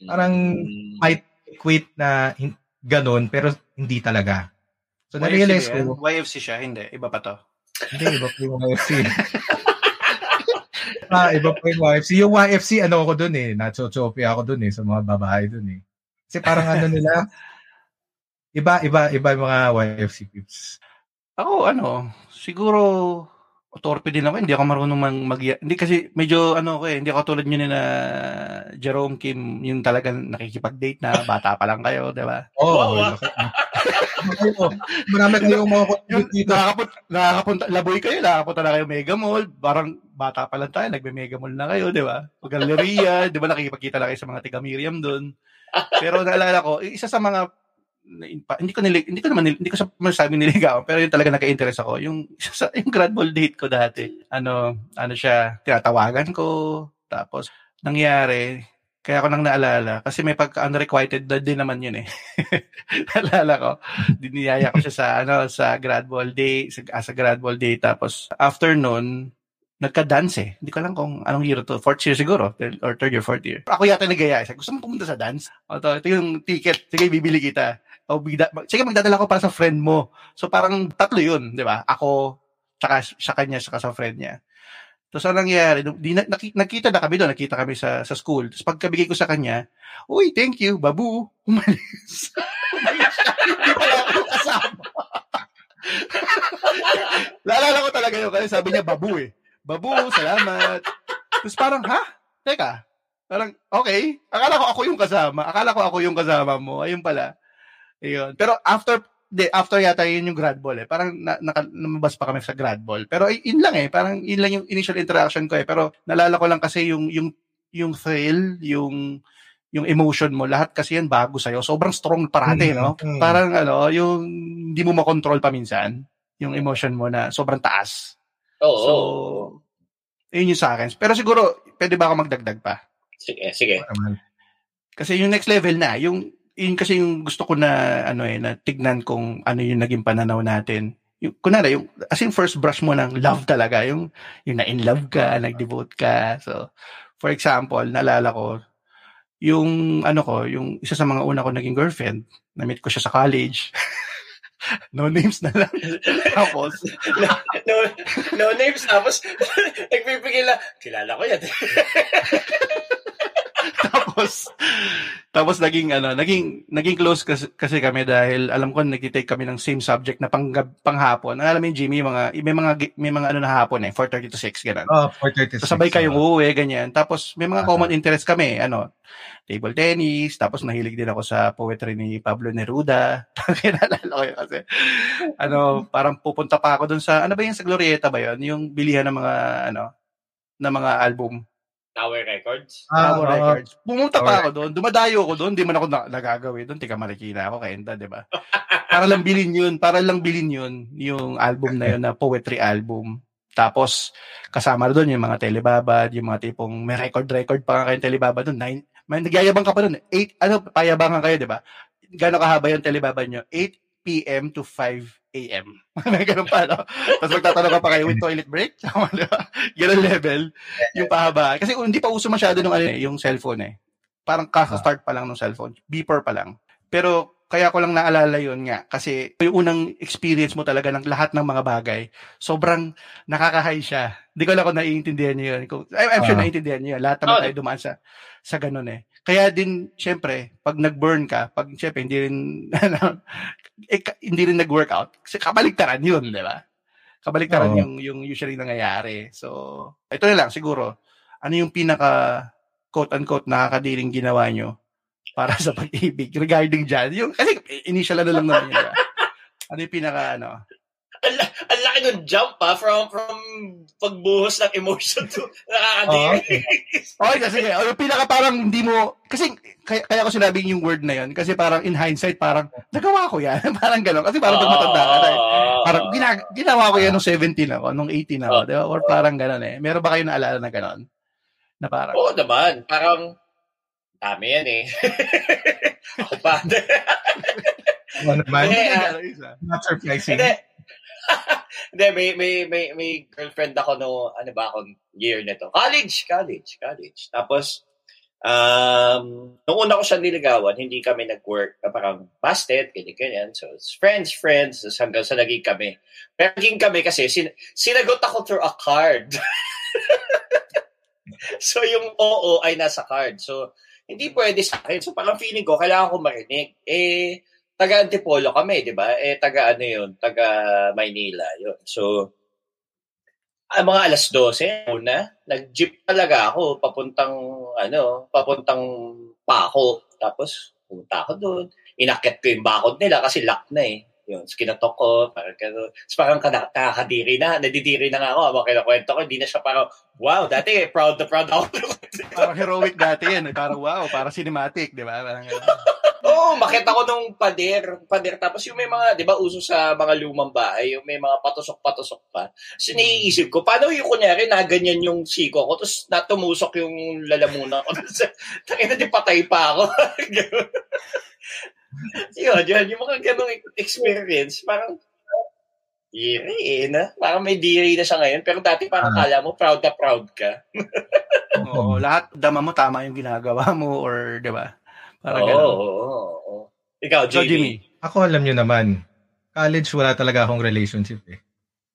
Parang Mm. might equate na ganun, pero hindi talaga. So, YFC na-realize ko, YFC siya, hindi. Iba pa to. hindi, iba po yung YFC. ah, iba po yung YFC. Yung YFC, ano ako dun eh, nachochopi ako dun eh, sa mga babae dun eh. Kasi parang ano nila, iba, iba, iba yung mga YFC peeps. Ako, ano, siguro, torpe din ako, hindi ako marunong mag, mag hindi kasi medyo ano ko eh, hindi ako tulad niyo na Jerome Kim, yung talagang nakikipag-date na bata pa lang kayo, 'di ba? Oo. Oh, wow. Marami kayong mga Yung dito. nakakapunta, nakakapunta, laboy kayo, nakakapunta na kayo Mega Mall, parang bata pa lang tayo, nagme-Mega Mall na kayo, 'di ba? Galeria, 'di ba nakikipagkita lang kayo sa mga tiga Miriam doon. Pero naalala ko, isa sa mga na- hindi ko nilig, hindi ko naman hindi ko sa masabi niligawan pero yung talaga naka-interest ako yung sa yung grad ball date ko dati ano ano siya tinatawagan ko tapos nangyari kaya ko nang naalala kasi may pagka unrequited na din naman yun eh naalala ko diniyaya ko siya sa ano sa grad ball day sa, ah, sa grad ball day tapos after nun nagka-dance eh. Hindi ko alam kung anong year to. Fourth year siguro. Or third year, fourth year. Ako yata nagaya. Sabi, gusto mo pumunta sa dance? O to, ito yung ticket. Sige, bibili kita. O, bigda, sige, magdadala ko para sa friend mo. So, parang tatlo yun, di ba? Ako, tsaka sa kanya, tsaka sa friend niya. Tapos, anong nangyari? Di, na, naki- nakita na kami doon. Nakita kami sa, sa school. Tapos, pagkabigay ko sa kanya, Uy, thank you, babu. Umalis. Umalis siya. Hindi pala ako ko talaga yun kasi sabi niya, babu eh. Babu, salamat. Tapos parang, ha? Teka. Parang, okay. Akala ko ako yung kasama. Akala ko ako yung kasama mo. Ayun pala. Ayun. Pero after, de, after yata yun yung grad ball eh. Parang na, namabas pa kami sa grad ball. Pero ay- yun lang eh. Parang yun lang yung initial interaction ko eh. Pero nalala ko lang kasi yung, yung, yung thrill, yung, yung emotion mo, lahat kasi yan bago sa'yo. Sobrang strong parate, Mm, no? Parang ano, yung hindi mo makontrol pa minsan, yung emotion mo na sobrang taas. Oo. So, yun yung sa akin. Pero siguro, pwede ba ako magdagdag pa? sige, sige. Kasi yung next level na, yung yun kasi yung gusto ko na ano eh na tignan kung ano yung naging pananaw natin. Yung kunwari yung as in first brush mo ng love talaga, yung yung na in love ka, nag-devote ka. So, for example, naalala ko yung ano ko, yung isa sa mga una ko naging girlfriend, na-meet ko siya sa college. no names na lang. Tapos, No, no names. Tapos, nagbibigay lang. Kilala ko yan. tapos tapos naging ano naging naging close kasi, kasi kami dahil alam ko nagti-take kami ng same subject na pang panghapon. Alam mo yung Jimmy mga may mga may mga ano na hapon eh 4:30 to 6 ganun. Oh, 436. so sabay kayong uuwi ganyan. Tapos may mga Ah. common interest kami ano table tennis tapos nahilig din ako sa poetry ni Pablo Neruda. Kinalala ko yun kasi ano parang pupunta pa ako dun sa ano ba yung sa Glorieta ba yun? Yung bilihan ng mga ano ng mga album Tower Records. Ah, Tower oo. Records. Pumunta pa Tower ako doon. Dumadayo ako doon. Di man ako na, nagagawin doon. Tika Marikina ako, Kenta, di ba? para lang bilhin yun. Para lang bilhin yun. Yung album na yun na poetry album. Tapos, kasama doon yung mga telebabad, yung mga tipong may record-record pa nga kayong telebabad doon. Nine, may nagyayabang ka pa doon. Eight, ano, payabangan kayo, di ba? Gano'ng kahaba yung telebabad nyo? 8 p.m. to 5 a.m. may ganun pa, no? Tapos magtatanong ka pa kayo with toilet break? Ganun level yung pahaba. Kasi hindi pa uso masyado nung ano, eh, yung cellphone eh. Parang kaka-start pa lang ng cellphone. Beeper pa lang. Pero kaya ko lang naalala yun nga. Kasi yung unang experience mo talaga ng lahat ng mga bagay, sobrang nakaka-high siya. Hindi ko lang kung naiintindihan niyo yun. I'm, I'm sure Ah. naiintindihan niyo yun. Lahat naman Oh. tayo dumaan sa, sa ganun eh. Kaya din, syempre, pag nag-burn ka, pag syempre, hindi rin, ano, eh, hindi rin nag-workout, kasi kabaligtaran yun, di ba? Kabaligtaran Oo. yung, yung usually nangyayari. So, ito na lang, siguro, ano yung pinaka, quote-unquote, nakakadiring ginawa nyo para sa pag-ibig regarding dyan? Yung, kasi initial ano lang naman yun? Ano yung pinaka, ano? Ang ang laki ng jump ha, from from pagbuhos ng emotion to nakakadiri. Okay, kasi o, yung pinaka parang hindi mo, kasi kaya, kaya ko sinabing yung word na yun, kasi parang in hindsight, parang nagawa ko yan. parang gano'n. Kasi parang pag matanda ka, dahil, parang gina- ginawa ko yan nung 17 ako, nung 18 ako, di ba? Or parang gano'n eh. Meron ba kayo naalala na gano'n? Na parang, Oo naman, parang dami yan eh. Ako pa. Oo naman. Ah, Ano, isa? Not surprising. Hindi. Hindi, may, may, may, may girlfriend ako no, ano ba akong year nito. College, college, college. Tapos, um, nung una ko siya niligawan, hindi kami nag-work. Ah, Parang busted, ganyan, ganyan. So, it's friends, friends, tapos hanggang sa naging kami. Pero naging kami kasi, sin- sinagot ako through a card. so, yung oo ay nasa card. So, hindi pwede sa akin. So, parang feeling ko, kailangan ko marinig. Eh, taga Antipolo kami, di ba? Eh, taga ano yun? Taga Maynila yun. So, ah, mga alas 12 una, nag-jeep talaga ako papuntang ano, papuntang Paco. Tapos pumunta ako doon. Inakit ko yung bakod nila kasi lock na eh. Yun, so kinatok ko, parang gano'n. Tapos parang nakakadiri na, nadidiri na nga ako habang kinakwento ko, hindi na siya parang, wow, dati proud na proud ako. parang heroic dati yan. eh. Parang wow, parang cinematic, di ba? Parang. Oo, oh, makita ko nung pader, pader. Tapos yung may mga, di ba, uso sa mga lumang bahay, yung may mga patusok-patusok pa. So, naiisip ko, paano yung kunyari, naganyan yung siko ko, tapos natumusok yung lalamunan ko. Tangina, di patay pa ako. yun, yun, yung mga ganong experience, parang, Diri eh, na. Parang may diri na siya ngayon. Pero dati parang Ah. kala mo proud na proud ka. Oo, lahat dama mo tama yung ginagawa mo or, di ba? Parang Oo, gano'n. oo, oo. Ikaw, So, Jimmy. Jimmy. Ako alam nyo naman, college wala talaga akong relationship eh.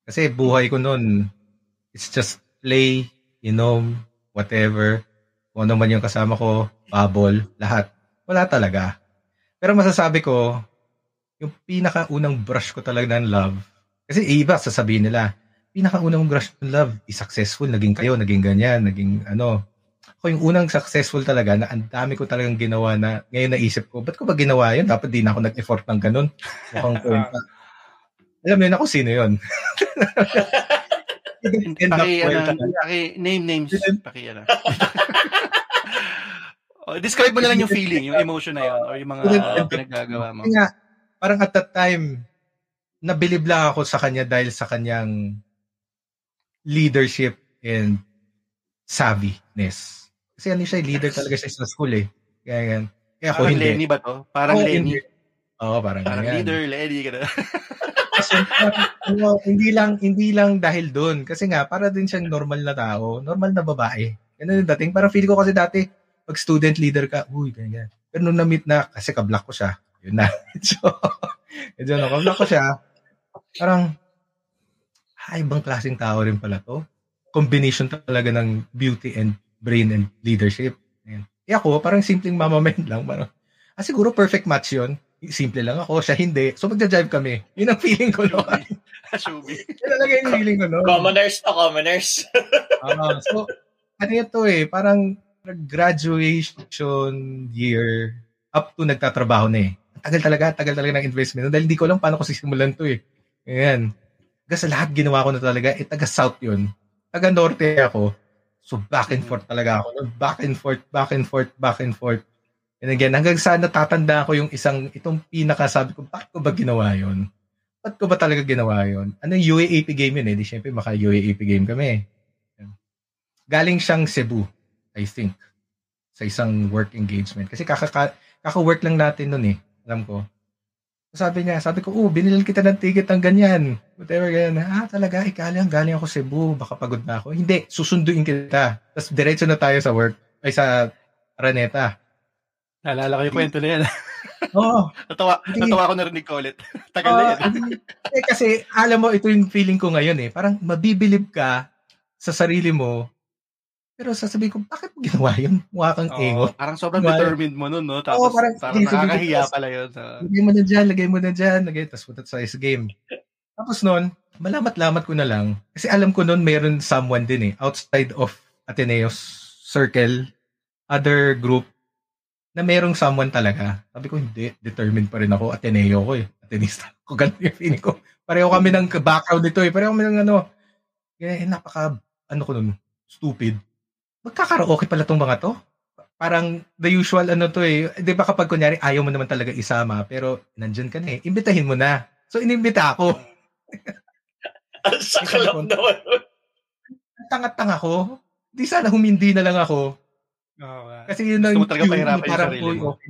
Kasi buhay ko noon, it's just play, inom, whatever. Kung ano man yung kasama ko, bubble, lahat. Wala talaga. Pero masasabi ko, yung pinakaunang brush ko talaga ng love, kasi iba sasabihin nila, pinakaunang brush ng love, is successful, naging kayo, naging ganyan, naging ano. Ako yung unang successful talaga na ang dami ko talagang ginawa na ngayon naisip ko, ba't ko ba ginawa yun? Dapat di na ako nag-effort ng ganun. Mukhang kwenta. Alam niyo na kung sino yun. Paki, ano, paki, name names. Paki, ano. Oh, describe mo na lang yung feeling, yung emotion na yun, or yung mga Didn't- pinaggagawa mo. Nga, parang at that time, nabilib lang ako sa kanya dahil sa kanyang leadership and savviness. Kasi ano siya, leader talaga siya sa school eh. Kaya yan. Kaya ako Parang hindi. Lenny ba to? Parang Oo, Lenny. Oo, parang, Parang ganyan. leader, Lenny. Kasi, ano, hindi lang hindi lang dahil doon. Kasi nga, para din siyang normal na tao, normal na babae. Ganun yung dating. Parang feeling ko kasi dati, pag student leader ka, uy, ganyan. Pero nung na-meet na, kasi kablock ko siya, yun na. so, medyo no, kablock ko siya, parang, ha, ibang klaseng tao rin pala to. Combination talaga ng beauty and brain and leadership. Ayan. Eh ako, parang simpleng mamamen lang. Parang, ah, siguro perfect match yun. Simple lang ako, siya hindi. So magja-jive kami. Yun ang feeling ko noon. Shubi. Yun talaga yung feeling ko noon. Commoners to commoners. Ah, so, ano ito eh, parang graduation year up to nagtatrabaho na eh. Tagal talaga, tagal talaga ng investment. Dahil hindi ko alam paano ko sisimulan to eh. Ayan. Kasi lahat ginawa ko na talaga, eh, taga South yun. Taga Norte ako. So, back and forth talaga ako. Back and forth, back and forth, back and forth. And again, hanggang sa natatanda ko yung isang, itong pinaka, sabi ko, bakit ko ba ginawa yun? Bakit ko ba talaga ginawa yun? Ano yung UAAP game yun eh? Di syempre, maka UAAP game kami. Galing siyang Cebu, I think, sa isang work engagement. Kasi kakaka, kaka-work lang natin nun eh. Alam ko. Sabi niya, sabi ko, oh, binilan kita ng ticket ng ganyan. Whatever, ganyan. Ah, talaga, ikalang, galing ako Cebu, baka pagod na ako. Hindi, susunduin kita. Tapos diretso na tayo sa work, ay sa Araneta. Naalala ko yung kwento na yan. Oo. natawa, Hindi. natawa ako narinig ko ulit. Tagal na Oo, yan. eh, kasi, alam mo, ito yung feeling ko ngayon eh. Parang mabibilib ka sa sarili mo, pero sasabihin ko, bakit mo ginawa yun? Mukha kang Oo, engot. parang sobrang Diba? determined mo nun, no? Tapos, Oo, parang- parang, nakakahiya pala yun. So, Lagay mo na dyan, lagay mo na dyan, lagay, tapos punta sa is game. Tapos noon, malamat-lamat ko na lang. Kasi alam ko noon, mayroon someone din eh, outside of Ateneo's circle, other group, na merong someone talaga. Sabi ko, hindi, determined pa rin ako, Ateneo ko eh. Atenista ko, ganun yung feeling ko. Pareho kami ng background nito eh. Pareho kami ng ano, eh, napaka, ano ko nun, stupid. Magkakaraoke pala tong mga to? parang the usual ano to eh. 'Di ba kapag kunyari ayaw mo naman talaga isama pero nandiyan ka na eh. Imbitahin mo na. So inimbita ako. Ang sakalap naman. Tanga-tanga ko. Di sana humindi na lang ako. Oo nga. Kasi yun Gusto ang mo talaga cue, yung parang, sarili "Uy, mo." okay.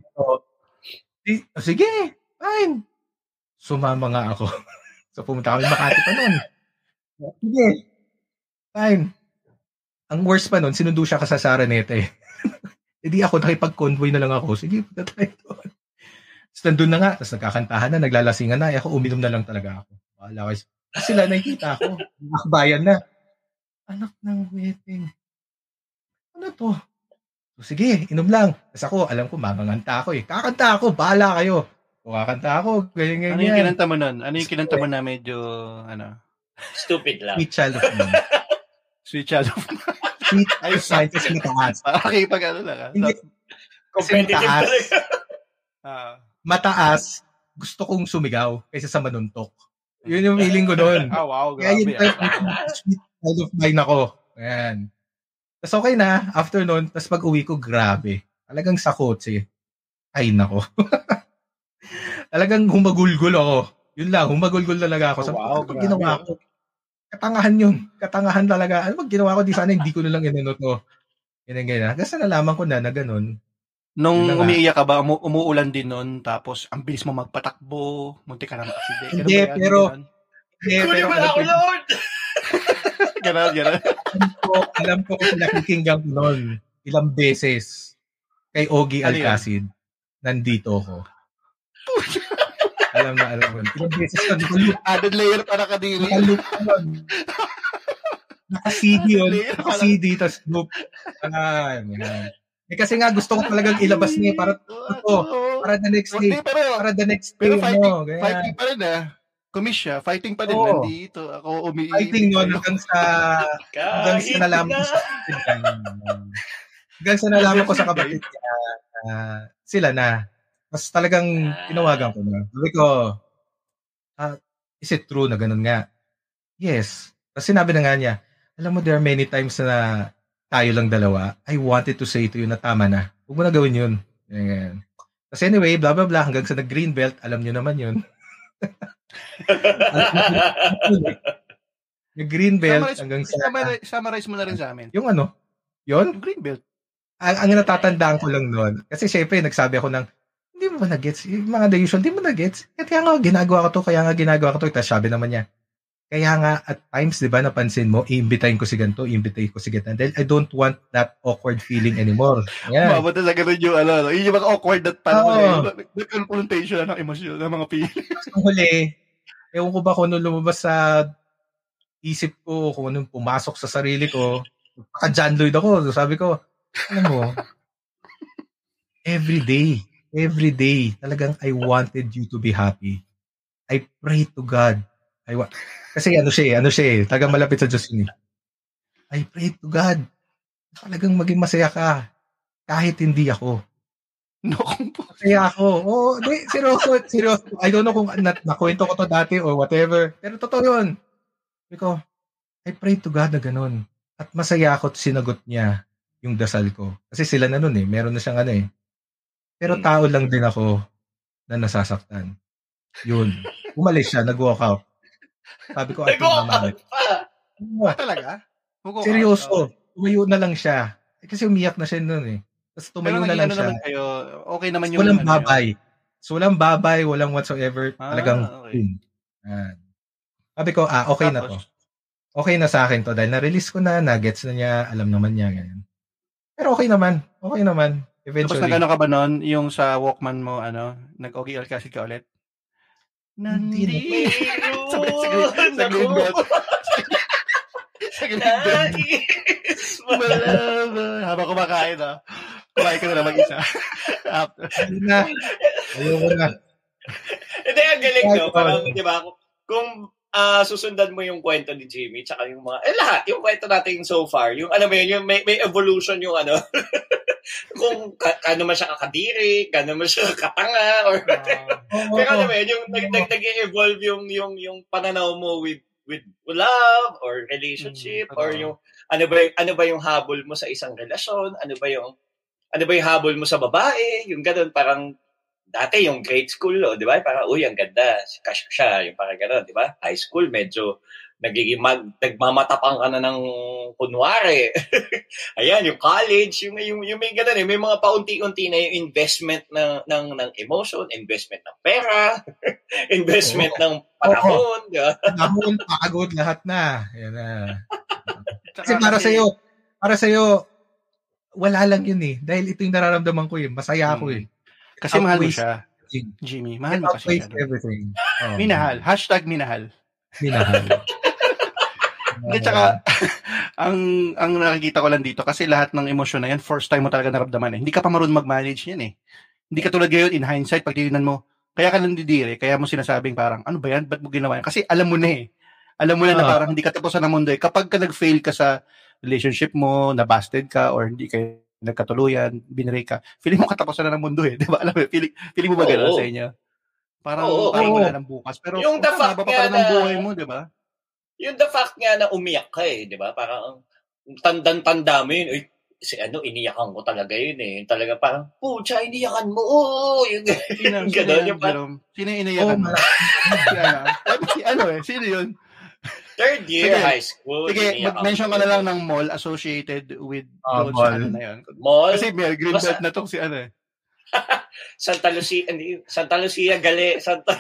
Di, oh, sige, fine. Sumama nga ako. so pumunta kami Makati pa nun. Sige, fine. Ang worst pa nun, sinundo siya ka sa Saranete. Hindi ako, nakipag-convoy na lang ako. Sige, punta tayo doon. Tapos nandun na nga, tapos nagkakantahan na, naglalasingan na. Eh, ako, uminom na lang talaga ako. Wala ko. Sila nakikita ako. Nakbayan na. Anak ng wedding. Ano to? So, sige, inom lang. Tapos ako, alam ko, mamanganta ako eh. Kakanta ako, bahala kayo. O kakanta ako, ganyan, Ano yung ganyan. kinanta mo nun? Ano yung kinanta mo na medyo, ano? Stupid lang. Sweet child of mine. Sweet shadow. Sweet sign kasi mataas. Makakipag ano lang. ah. Hindi. Competitive mataas. Ah. Mataas, gusto kong sumigaw kaysa sa manuntok. Yun yung feeling ko doon. Ah, wow. Kaya yun ah. of sweet side of mine ako. Ayan. Tapos okay na, after nun, tapos pag uwi ko, grabe. Talagang sa kotse. Ay, nako. Talagang humagulgul ako. Yun lang, humagulgul talaga ako. Oh, Sabi wow, ano bang grabe, ginawa ko? Katangahan yun. Katangahan talaga. Ano bang ginawa ko? Di sana hindi ko na lang inano to. Ganyan, ganyan. Sa nalaman ko na na ganun. Nung na umiiyak ka ba, umu- umuulan din nun, tapos ang bilis mo magpatakbo, munti ka na makaside. Hindi, ba pero- Kunin pero mo na alam ako, ko, Lord! Ganun, ganun. alam ko, alam ko kung nakikinggan ko nun ilang beses kay Ogie Ano? Alcacid. Nandito ko. Alam na, alam ko. Ilang beses na, Added layer para kadiri. nakaloop ko nun. Naka-CD yun. Naka-CD, tas loop. Ah, yan. Eh, kasi nga gusto ko talagang ilabas niya para, Oo. para the next day. Pero, Para the next day, pero fighting, ano. Kaya, fighting pa rin ah. Kumis siya, fighting pa din. Oo. Nandito, ako umiibig. fighting nun hanggang sa hanggang sa nalaman ko na. sa. Hanggang sa nalaman ko sa kapatid niya, ah, sila na. Mas talagang tinawagan ko na. Sabi ko, ah, is it true na ganun nga? Yes. Tapos sinabi na nga niya, alam mo, there are many times na tayo lang dalawa, I wanted to say to you na tama na. Huwag mo na gawin yun. Ganyan. Tapos anyway, blah, blah, blah, hanggang sa nag-green belt, alam niyo naman yun. Nag-green belt Summarize, hanggang sa... summarize, summarize mo na rin sa amin. Yung ano? Yon? Yung green belt. Ang, ang natatandaan ko lang noon. Kasi syempre, nagsabi ako ng, hindi mo ba na-gets? Yung mga usual, hindi mo na-gets? Kaya nga, ginagawa ko to, kaya nga ginagawa ko to. Tapos sabi naman niya, kaya nga, at times, di ba, napansin mo, iimbitahin ko si ganito, iimbitahin ko si ganito. Dahil I don't want that awkward feeling anymore. Yan. Umabot na sa ganun yung ano, no? yun yung mga awkward at parang Oo. ano, yung confrontation ng emosyon ng mga feeling. Ang huli, ewan ko ba kung ano lumabas sa isip ko, kung anong pumasok sa sarili ko, baka John Lloyd ako. So sabi ko, alam mo, every day, every day, talagang I wanted you to be happy. I pray to God. I wa- Kasi ano siya eh, ano siya eh, talagang malapit sa Diyos yun eh. I pray to God. Talagang maging masaya ka. Kahit hindi ako. No. Kaya ako, oh, di, seryoso, seryoso. I don't know kung na, nakwento ko to dati or whatever. Pero totoo yun. Sabi ko, I pray to God na ganun. At masaya ako at sinagot niya yung dasal ko. Kasi sila na nun eh. Meron na siyang ano eh. Pero Hmm. tao lang din ako na nasasaktan. Yun. Umalis siya, nag-walk out. Sabi ko, ay, Nag-walk tama out pa. na. Ah, talaga? Ko- Seryoso. Tumayo na lang siya. Eh, kasi umiyak na siya nun eh. Tapos tumayo na lang ano siya. naman kayo, okay naman yung... walang ano, babay. So, walang babay, walang whatsoever. Ah, talagang, okay. Yan. Sabi ko, ah, okay na to. Tapos, Okay na sa akin to. Dahil na-release ko na, na-gets na niya, alam naman niya, ganyan. Pero okay naman. Okay naman. Tapos Eventually. nagano ka ba nun, yung sa Walkman mo, ano, nag-OG Alcacid ka ulit? Hindi na. Meron. Sa- sa green- sa green Naku. belt. Sa ganun Nais mo. Habang kumakain, ah. Kumain ka na lang mag-isa. After. Hindi na. Ayoko na. Hindi, ang galing, no? Parang, di ba, kung ah, susundan mo yung kwento ni Jimmy, tsaka yung mga, eh lahat, yung kwento natin so far, yung, ano ba yun, yung may, may evolution yung ano, kung ka, kano man siya kakadiri, kano man siya katanga, or, Oo. pero ano yun, yung nag, nag, nag-evolve yung, yung, yung pananaw mo with, with love, or relationship, Mm, or yung, ano ba, yung- ano ba yung habol mo sa isang relasyon, ano ba yung, ano ba yung habol mo sa babae, yung ganun, parang, dati yung grade school, oh, di ba? Parang, uy, ang ganda, Cash siya, yung parang gano'n, di ba? High school, medyo nagiging mag, nagmamatapang ka na ng kunwari. Ayan, yung college, yung, yung, yung may gano'n eh, may mga paunti-unti na yung investment ng, ng, ng emotion, investment ng pera, investment ng panahon? Panahon, pagod, lahat na. Yan na. Kasi Tsaka para kasi- sa'yo, para sa'yo, wala lang yun eh. Dahil ito yung nararamdaman ko eh. Masaya ako eh. Kasi mahal mo siya. Jimmy, mahal mo kasi siya. everything. Oh, Minahal. Hashtag minahal. Minahal. Hindi, tsaka, ang, ang nakikita ko lang dito, kasi lahat ng emosyon na yan, first time mo talaga naramdaman eh. Hindi ka pa marunong mag-manage yan eh. Hindi ka tulad ngayon, in hindsight, pag tinignan mo, kaya ka lang didire, kaya mo sinasabing parang, ano ba yan? Ba't mo ginawa yan? Kasi alam mo na eh. Alam mo na na Ah. parang hindi ka tapusan ng mundo eh. Kapag ka nag-fail ka sa relationship mo, nabasted ka, or hindi kayo nagkatuluyan, binray ka, feeling mo katapusan na ng mundo eh. Di ba? Alam mo, feeling, feeling mo ba gano'n sa inyo? Parang, Oo, parang oo. wala nang bukas. Pero Yung the fact nga pala ng na- buhay mo, di ba? Yung the fact nga na umiyak ka eh, di ba? Parang tandang-tanda mo yun. Uy, si ano, iniyakan ko talaga yun eh. Talaga parang, pucha, iniyakan mo. Oo, yung Sino, sino Ganon yan, yung pa- Jerome? Sino iniyakan mo? malaki. si ano? Si ano eh? Sino yun? third year Sige. high school. Sige, mag-mention ko. ka na lang ng mall associated with doon mall. sa ano na yun. Mall, Kasi may green belt na tong si ano eh. Santa Lucia, Santa Lucia, Gali, Santa...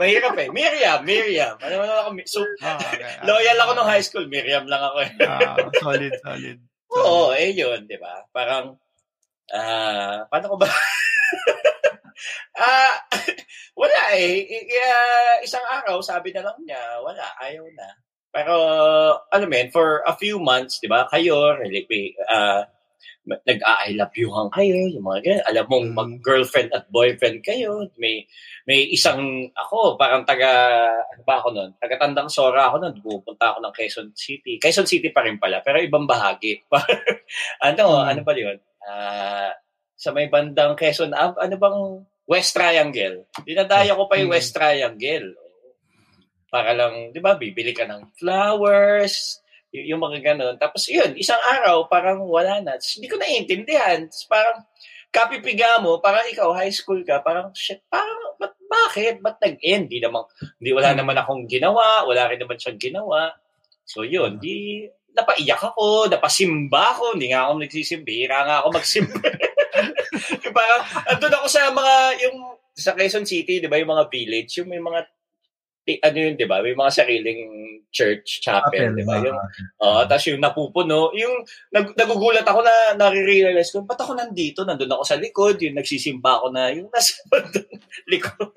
Mahirap eh. Miriam, Miriam. Ano naman ako, so, Ah, okay. loyal ako nung high school. Miriam lang ako eh. Ah, solid, solid. Oo, eh yun, di ba? Parang, ah, paano ko ba? Ah, wala eh. I- ah, isang araw, sabi na lang niya, wala, ayaw na. Pero, ano men, for a few months, di ba, kayo, really, uh, nag-I love you-hang kayo, yung mga ganyan. Alam mong Mm. mag-girlfriend at boyfriend kayo. May may isang, ako, parang taga, ano ba ako nun? Taga-tandang Sora ako nun. Pupunta ako ng Quezon City. Quezon City pa rin pala, pero ibang bahagi. ano, Mm. ano ba yun? Ah, sa may bandang Quezon Ave, ano bang West Triangle? Dinadaya ko pa yung Mm. West Triangle. Para lang, di ba, bibili ka ng flowers, y- yung mga ganun. Tapos yun, isang araw, parang wala na. Tapos, hindi ko naiintindihan. Tapos, parang, kapipiga mo, parang ikaw, high school ka, parang, shit, parang, ba't, bakit? Ba't nag-end? Di naman, di, wala Hmm. naman akong ginawa, wala rin naman siyang ginawa. So, yun, di, napaiyak ako, napasimba ako, hindi nga ako nagsisimba, hira nga ako magsimba. parang, andun ako sa mga, yung, sa Quezon City, di ba, yung mga village, yung may mga, ano yun, di ba, may mga sariling church, chapel, di ba, yung, Oo, tapos yung napupuno, yung nag, nagugulat ako na nare-realize ko, ba't ako nandito? Nandun ako sa likod, yung nagsisimba ako na, yung nasa likod.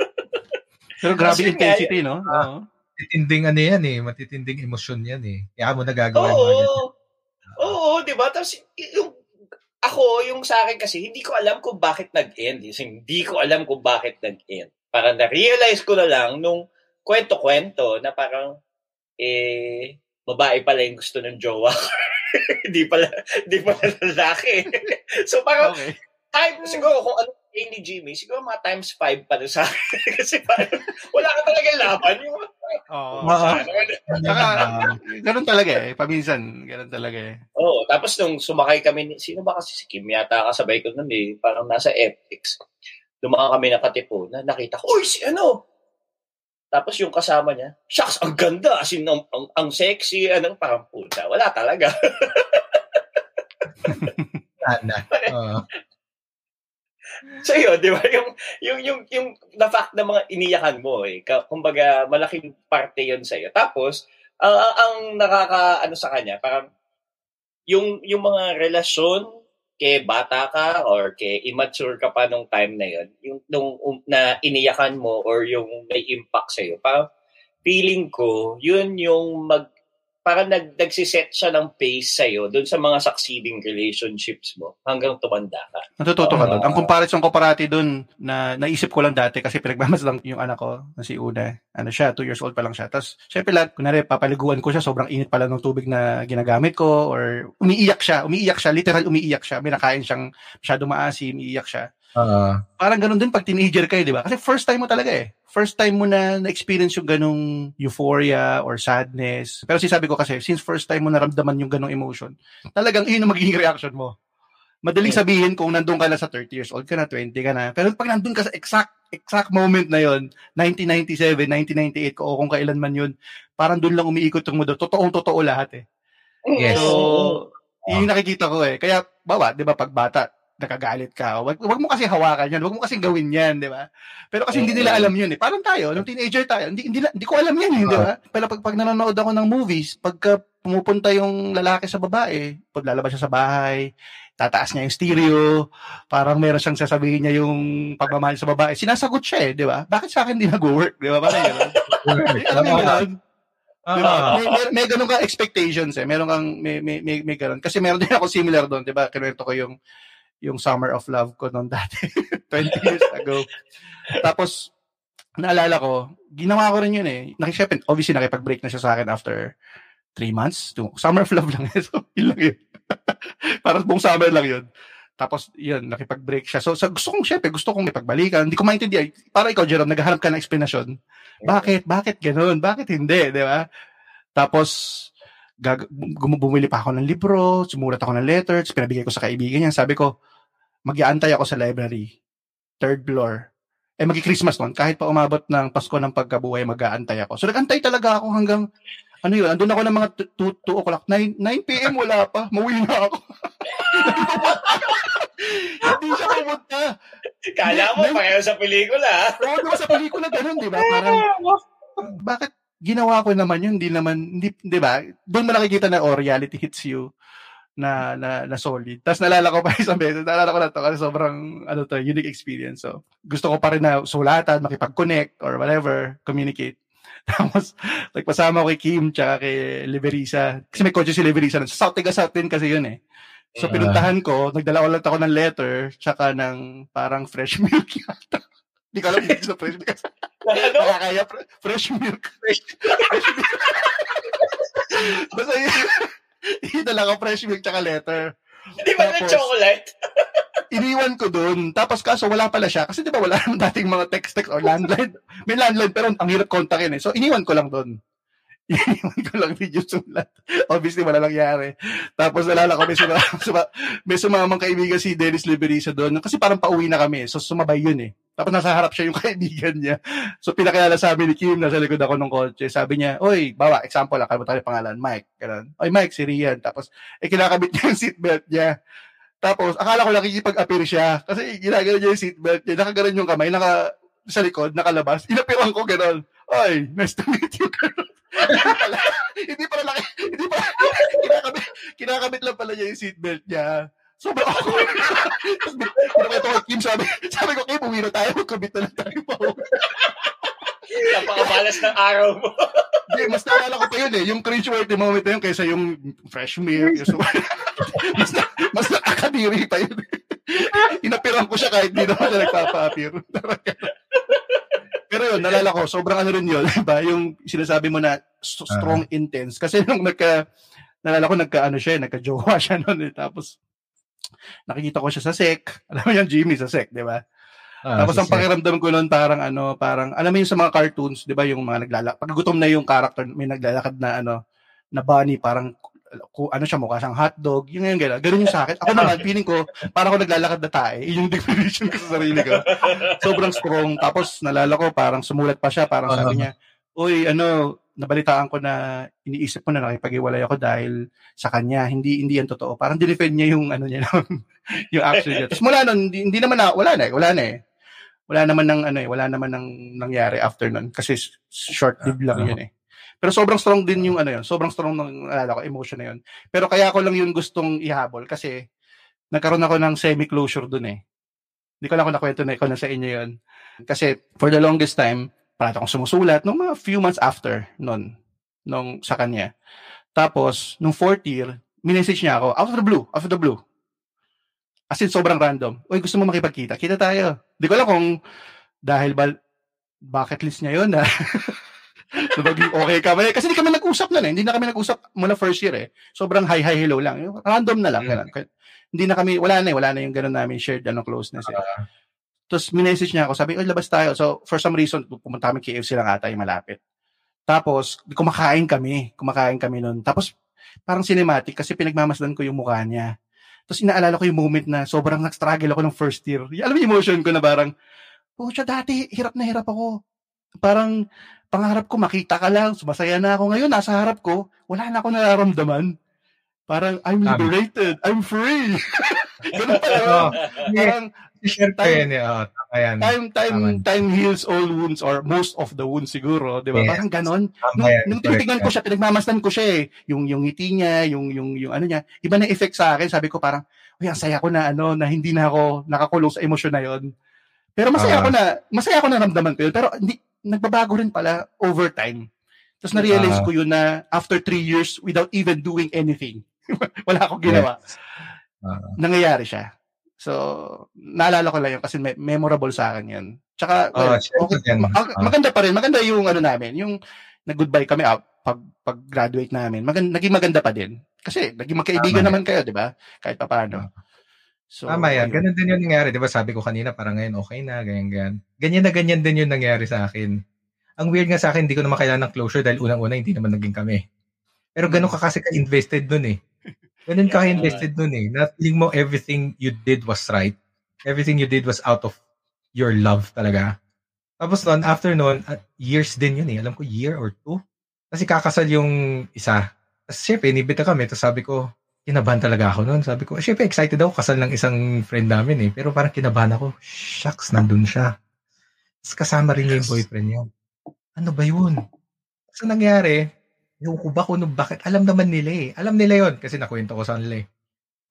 Pero grabe nga, intensity, no? Oo. Matitinding ano yan eh. Matitinding emosyon yan eh. Kaya mo nagagawa yung Oo. ganyan. Oo, di ba? Tapos yung, ako, yung sa akin kasi, hindi ko alam kung bakit nag-end. Kasi Hindi ko alam kung bakit nag-end. Parang na-realize ko na lang nung kwento-kwento na parang, eh, babae pala yung gusto ng jowa. Hindi pala, hindi pala lalaki. so parang, Okay. time, siguro kung ano kay ni Jimmy, siguro mga times five pa sa akin. Kasi parang, wala ka talaga laban. Yung, Oo. Oo. Saka, Ah, ganun talaga eh. Paminsan, ganun talaga eh. Oo, tapos nung sumakay kami, ni- sino ba kasi si Kim yata kasabay ko nun eh, parang nasa FX. Dumaan kami nakatipo na nakita ko, uy, si ano? Tapos yung kasama niya, shucks, ang ganda, as in, ang, ang, ang sexy, anong parang puta. Wala talaga. sana. Oo. so yun, di ba? Yung, yung, yung, yung the fact na mga iniyakan mo eh, kumbaga malaking parte yun sa'yo. Tapos, ang, ang, ang nakaka, ano sa kanya, parang, yung, yung mga relasyon kay bata ka or kay immature ka pa nung time na yun, yung nung um, na iniyakan mo or yung may impact sa'yo, parang feeling ko, yun yung mag, parang nag, nagsiset siya ng pace sa'yo dun sa mga succeeding relationships mo hanggang tumanda ka. Natututo ka Oo. doon. Ang comparison ko parati doon na naisip ko lang dati kasi pinagmamasdan yung anak ko na si Una. Ano siya, 2 years old pa lang siya. Tapos, syempre lang, kunwari, papaliguan ko siya, sobrang init pala ng tubig na ginagamit ko or umiiyak siya, umiiyak siya, literal umiiyak siya. May nakain siyang masyado maasim, umiiyak siya. Oo. Parang ganun din pag teenager kayo, di ba? Kasi first time mo talaga eh. First time mo na na-experience yung ganung euphoria or sadness. Pero sinasabi ko kasi, since first time mo naramdaman yung ganung emotion, talagang yun ang magiging reaction mo. Madaling sabihin kung nandun ka na sa 30 years old ka na, 20 ka na. Pero pag nandun ka sa exact exact moment na yon 1997, 1998, o kung kailan man yun, parang dun lang umiikot yung mundo. Totoong totoo lahat eh. Yes. So, yun yung nakikita ko eh. Kaya, bawa, di ba, pag bata, nakagalit ka. Wag, wag mo kasi hawakan yan. Wag mo kasi gawin yan, di ba? Pero kasi hindi nila alam yun eh. Parang tayo, nung teenager tayo, hindi, hindi, hindi ko alam yan eh, di ba? Pero pag, pag nanonood ako ng movies, pagka pumupunta yung lalaki sa babae, pag lalabas siya sa bahay, tataas niya yung stereo, parang meron siyang sasabihin niya yung pagmamahal sa babae. Sinasagot siya eh, di ba? Bakit sa akin di nag-work, di ba? Parang gano'n. Alam mo gano'n? Oo. Diba? May, may, may ganun kang expectations eh. Meron kang, may, may, may, may ganun. Kasi meron din ako similar doon, di ba? Kinuwento ko yung, yung Summer of Love ko noon dati. 20 years ago. Tapos, naalala ko, ginawa ko rin yun eh. Nakisipin, obviously nakipag-break na siya sa akin after three months. Two, summer of love lang eh. So, yun lang yun. Parang buong summer lang yun. Tapos, yun, nakipag-break siya. So, sa gusto kong, syempre, gusto kong ipagbalikan. Hindi ko maintindihan. Para ikaw, Jerome, naghahanap ka ng explanation. Bakit? Bakit ganun? Bakit hindi? Di ba? Tapos, gag- bumili pa ako ng libro, sumulat ako ng letters, pinabigay ko sa kaibigan niya. Sabi ko, mag-aantay ako sa library. Third floor. Eh, magi-Christmas noon. Kahit pa umabot ng Pasko ng pagkabuhay, mag-aantay ako. So, nag-antay talaga ako hanggang, ano yun, andun ako ng mga 2, 2 o'clock. 9, 9 p.m. wala pa. Mauwi na ako. Hindi siya pumunta. Kala mo, pareho sa pelikula. diba sa pelikula ganun, di ba? Parang, bakit ginawa ko naman yun, hindi naman, hindi, di ba? Doon mo nakikita na, oh, reality hits you na, na, na solid. Tapos nalala ko pa isang beses, nalala ko na to kasi sobrang, ano to, unique experience. So, gusto ko pa rin na sulatan, makipag-connect or whatever, communicate. Tapos, nagpasama ko kay Kim tsaka kay Liberisa. Kasi may kotse si Liberisa. nun. Sa South, din kasi yun eh. So, Ah. pinuntahan ko, nagdala ulit ako ng letter, tsaka ng parang fresh milk yata. Hindi ko alam sa fresh milk. ano? Nakakaya, fre- fresh milk. Fresh, fresh milk. Basta yun, idala ko fresh milk tsaka letter. Di ba na Tapos- chocolate? Iniwan ko dun. Tapos kaso wala pala siya. Kasi di ba wala naman dating mga text-text or landline. May landline pero ang hirap kontakin eh. So iniwan ko lang dun. Iniwan ko lang video sulat. Obviously wala nangyari. Tapos nalala ko may, suma, suma, may sumamang kaibigan si Dennis Liberisa doon. Kasi parang pauwi na kami. So sumabay yun eh. Tapos nasa harap siya yung kaibigan niya. So pinakilala sa amin ni Kim, nasa likod ako ng kotse. Sabi niya, Oy, bawa, example lang, kalimutan yung pangalan, Mike. Ganun. Oy, Mike, si Rian. Tapos, eh, kinakabit niya yung seatbelt niya. Tapos, akala ko nakikipag-appear siya. Kasi ginagano niya yung seatbelt niya. Nakaganon yung kamay, naka, sa likod, nakalabas. Inapiran ko gano'n. Oy, nice to meet you. Ganun. Hindi pala, hindi pala laki, hindi pala, kinakabit, kinakabit lang pala niya yung seatbelt niya. Sobrang ako. Tapos, kinakwento ko, Kim, sabi, sabi ko, Kim, uwi na tayo, magkabit na lang tayo pa. Napakamalas ng araw mo. Hindi, mas naalala ko pa yun eh. Yung cringe-worthy moment na yun kaysa yung fresh milk. Yung mas, na, mas nakakadiri pa yun. Inapiran ko siya kahit di naman siya nagpapa-appear. Pero yun, nalala ko, sobrang ano rin yun, diba? Yung sinasabi mo na s- strong, intense. Kasi nung nagka, nalala ko, nagka, ano siya, eh, nagka-jowa siya noon eh. Tapos, nakikita ko siya sa sec. Alam mo yung Jimmy sa sec, di ba? Ah, Tapos ang pakiramdam ko noon parang ano, parang alam mo yung sa mga cartoons, 'di ba, yung mga naglalakad. Pag gutom na yung character, may naglalakad na ano, na bunny parang ano siya mukha siyang hotdog, yung yung gano'n. Ganun yung sa akin. Ako naman, feeling ko, parang ako naglalakad na tayo. Yung definition ko sa sarili ko. Sobrang strong. Tapos, nalala ko, parang sumulat pa siya. Parang sabi niya, Uy, ano, nabalitaan ko na iniisip ko na nakipag-iwalay ako dahil sa kanya. Hindi hindi yan totoo. Parang dinefend niya yung ano niya, yung action niya. Tapos mula nun, hindi, hindi naman na, wala na eh. Wala na eh. Wala naman ng ano eh, wala naman ng nangyari after nun kasi short lived lang yun eh. Pero sobrang strong din yung ano yun, sobrang strong ng alala ko emotion na yun. Pero kaya ko lang yun gustong ihabol kasi nagkaroon ako ng semi-closure dun eh. Hindi ko lang kung nakwento na ko na sa inyo yun. Kasi for the longest time, parati akong sumusulat nung mga few months after nun, nung sa kanya. Tapos, nung fourth year, minessage niya ako, out of the blue, out of the blue. As in, sobrang random. Uy, gusto mo makipagkita? Kita tayo. Hindi ko alam kung dahil ba bucket list niya yun na so, maging okay kami. Kasi hindi kami nag-usap na eh. Hindi na kami nag-usap mula first year eh. Sobrang hi-hi hello lang. Random na lang. Ganun. Hindi na kami, wala na eh. Wala na yung ganun namin shared ano, closeness eh. Tapos minessage niya ako, sabi, oh, labas tayo. So, for some reason, pumunta kami KFC lang ata yung malapit. Tapos, kumakain kami. Kumakain kami nun. Tapos, parang cinematic kasi pinagmamasdan ko yung mukha niya. Tapos, inaalala ko yung moment na sobrang nag-struggle ako ng first year. Alam mo yung emotion ko na parang, oh, siya dati, hirap na hirap ako. Parang, pangarap ko, makita ka lang, sumasaya na ako. Ngayon, nasa harap ko, wala na ako nararamdaman. Parang, I'm liberated. I'm free. Ganun pala. Oo. Parang, I-share ko Time- yun eh. Oh, tama yan. time time Tama. time heals all wounds or most of the wounds siguro, 'di ba? Yes. Parang ganon. Nung, yan. nung tinitingnan ko siya, pinagmamasdan ko siya eh. Yung yung ngiti niya, yung yung yung ano niya, iba na effect sa akin. Sabi ko parang, "Uy, ang saya ko na ano, na hindi na ako nakakulong sa emosyon na 'yon." Pero masaya Ah. ako na, masaya ako na ramdaman ko yun. Pero hindi, nagbabago rin pala over time. Tapos na-realize Ah. ko yun na after three years without even doing anything. Wala akong ginawa. Ah. Nangyayari siya. So, naalala ko lang yun kasi me- memorable sa akin yun. Tsaka, well, okay, mag- maganda pa rin. Maganda yung ano namin, yung nag-goodbye kami out pag pag-graduate namin. Maganda, naging maganda pa din. Kasi naging magkaibigan naman kayo, di ba? Kahit pa paano. So, Tama yan. Ganun din yung nangyari. Di ba sabi ko kanina, parang ngayon okay na, ganyan, ganyan. Ganyan na ganyan din yung nangyari sa akin. Ang weird nga sa akin, hindi ko na makailan ng closure dahil unang-una hindi naman naging kami. Pero ganun ka kasi ka-invested dun eh. Ganun ka ka-invested dun eh. Na feeling mo everything you did was right. Everything you did was out of your love talaga. Tapos noon, after noon, uh, years din yun eh. Alam ko, year or two. Kasi kakasal yung isa. Tapos syempre, inibita kami. Tapos sabi ko, kinabahan talaga ako noon. Sabi ko, syempre excited ako kasal ng isang friend namin eh. Pero parang kinabahan ako, shucks, nandun siya. Tapos kasama rin niya yung boyfriend niya. Ano ba yun? So nangyari, yung ko ba kung bakit, alam naman nila eh. Alam nila yon kasi nakwento ko sa nila eh.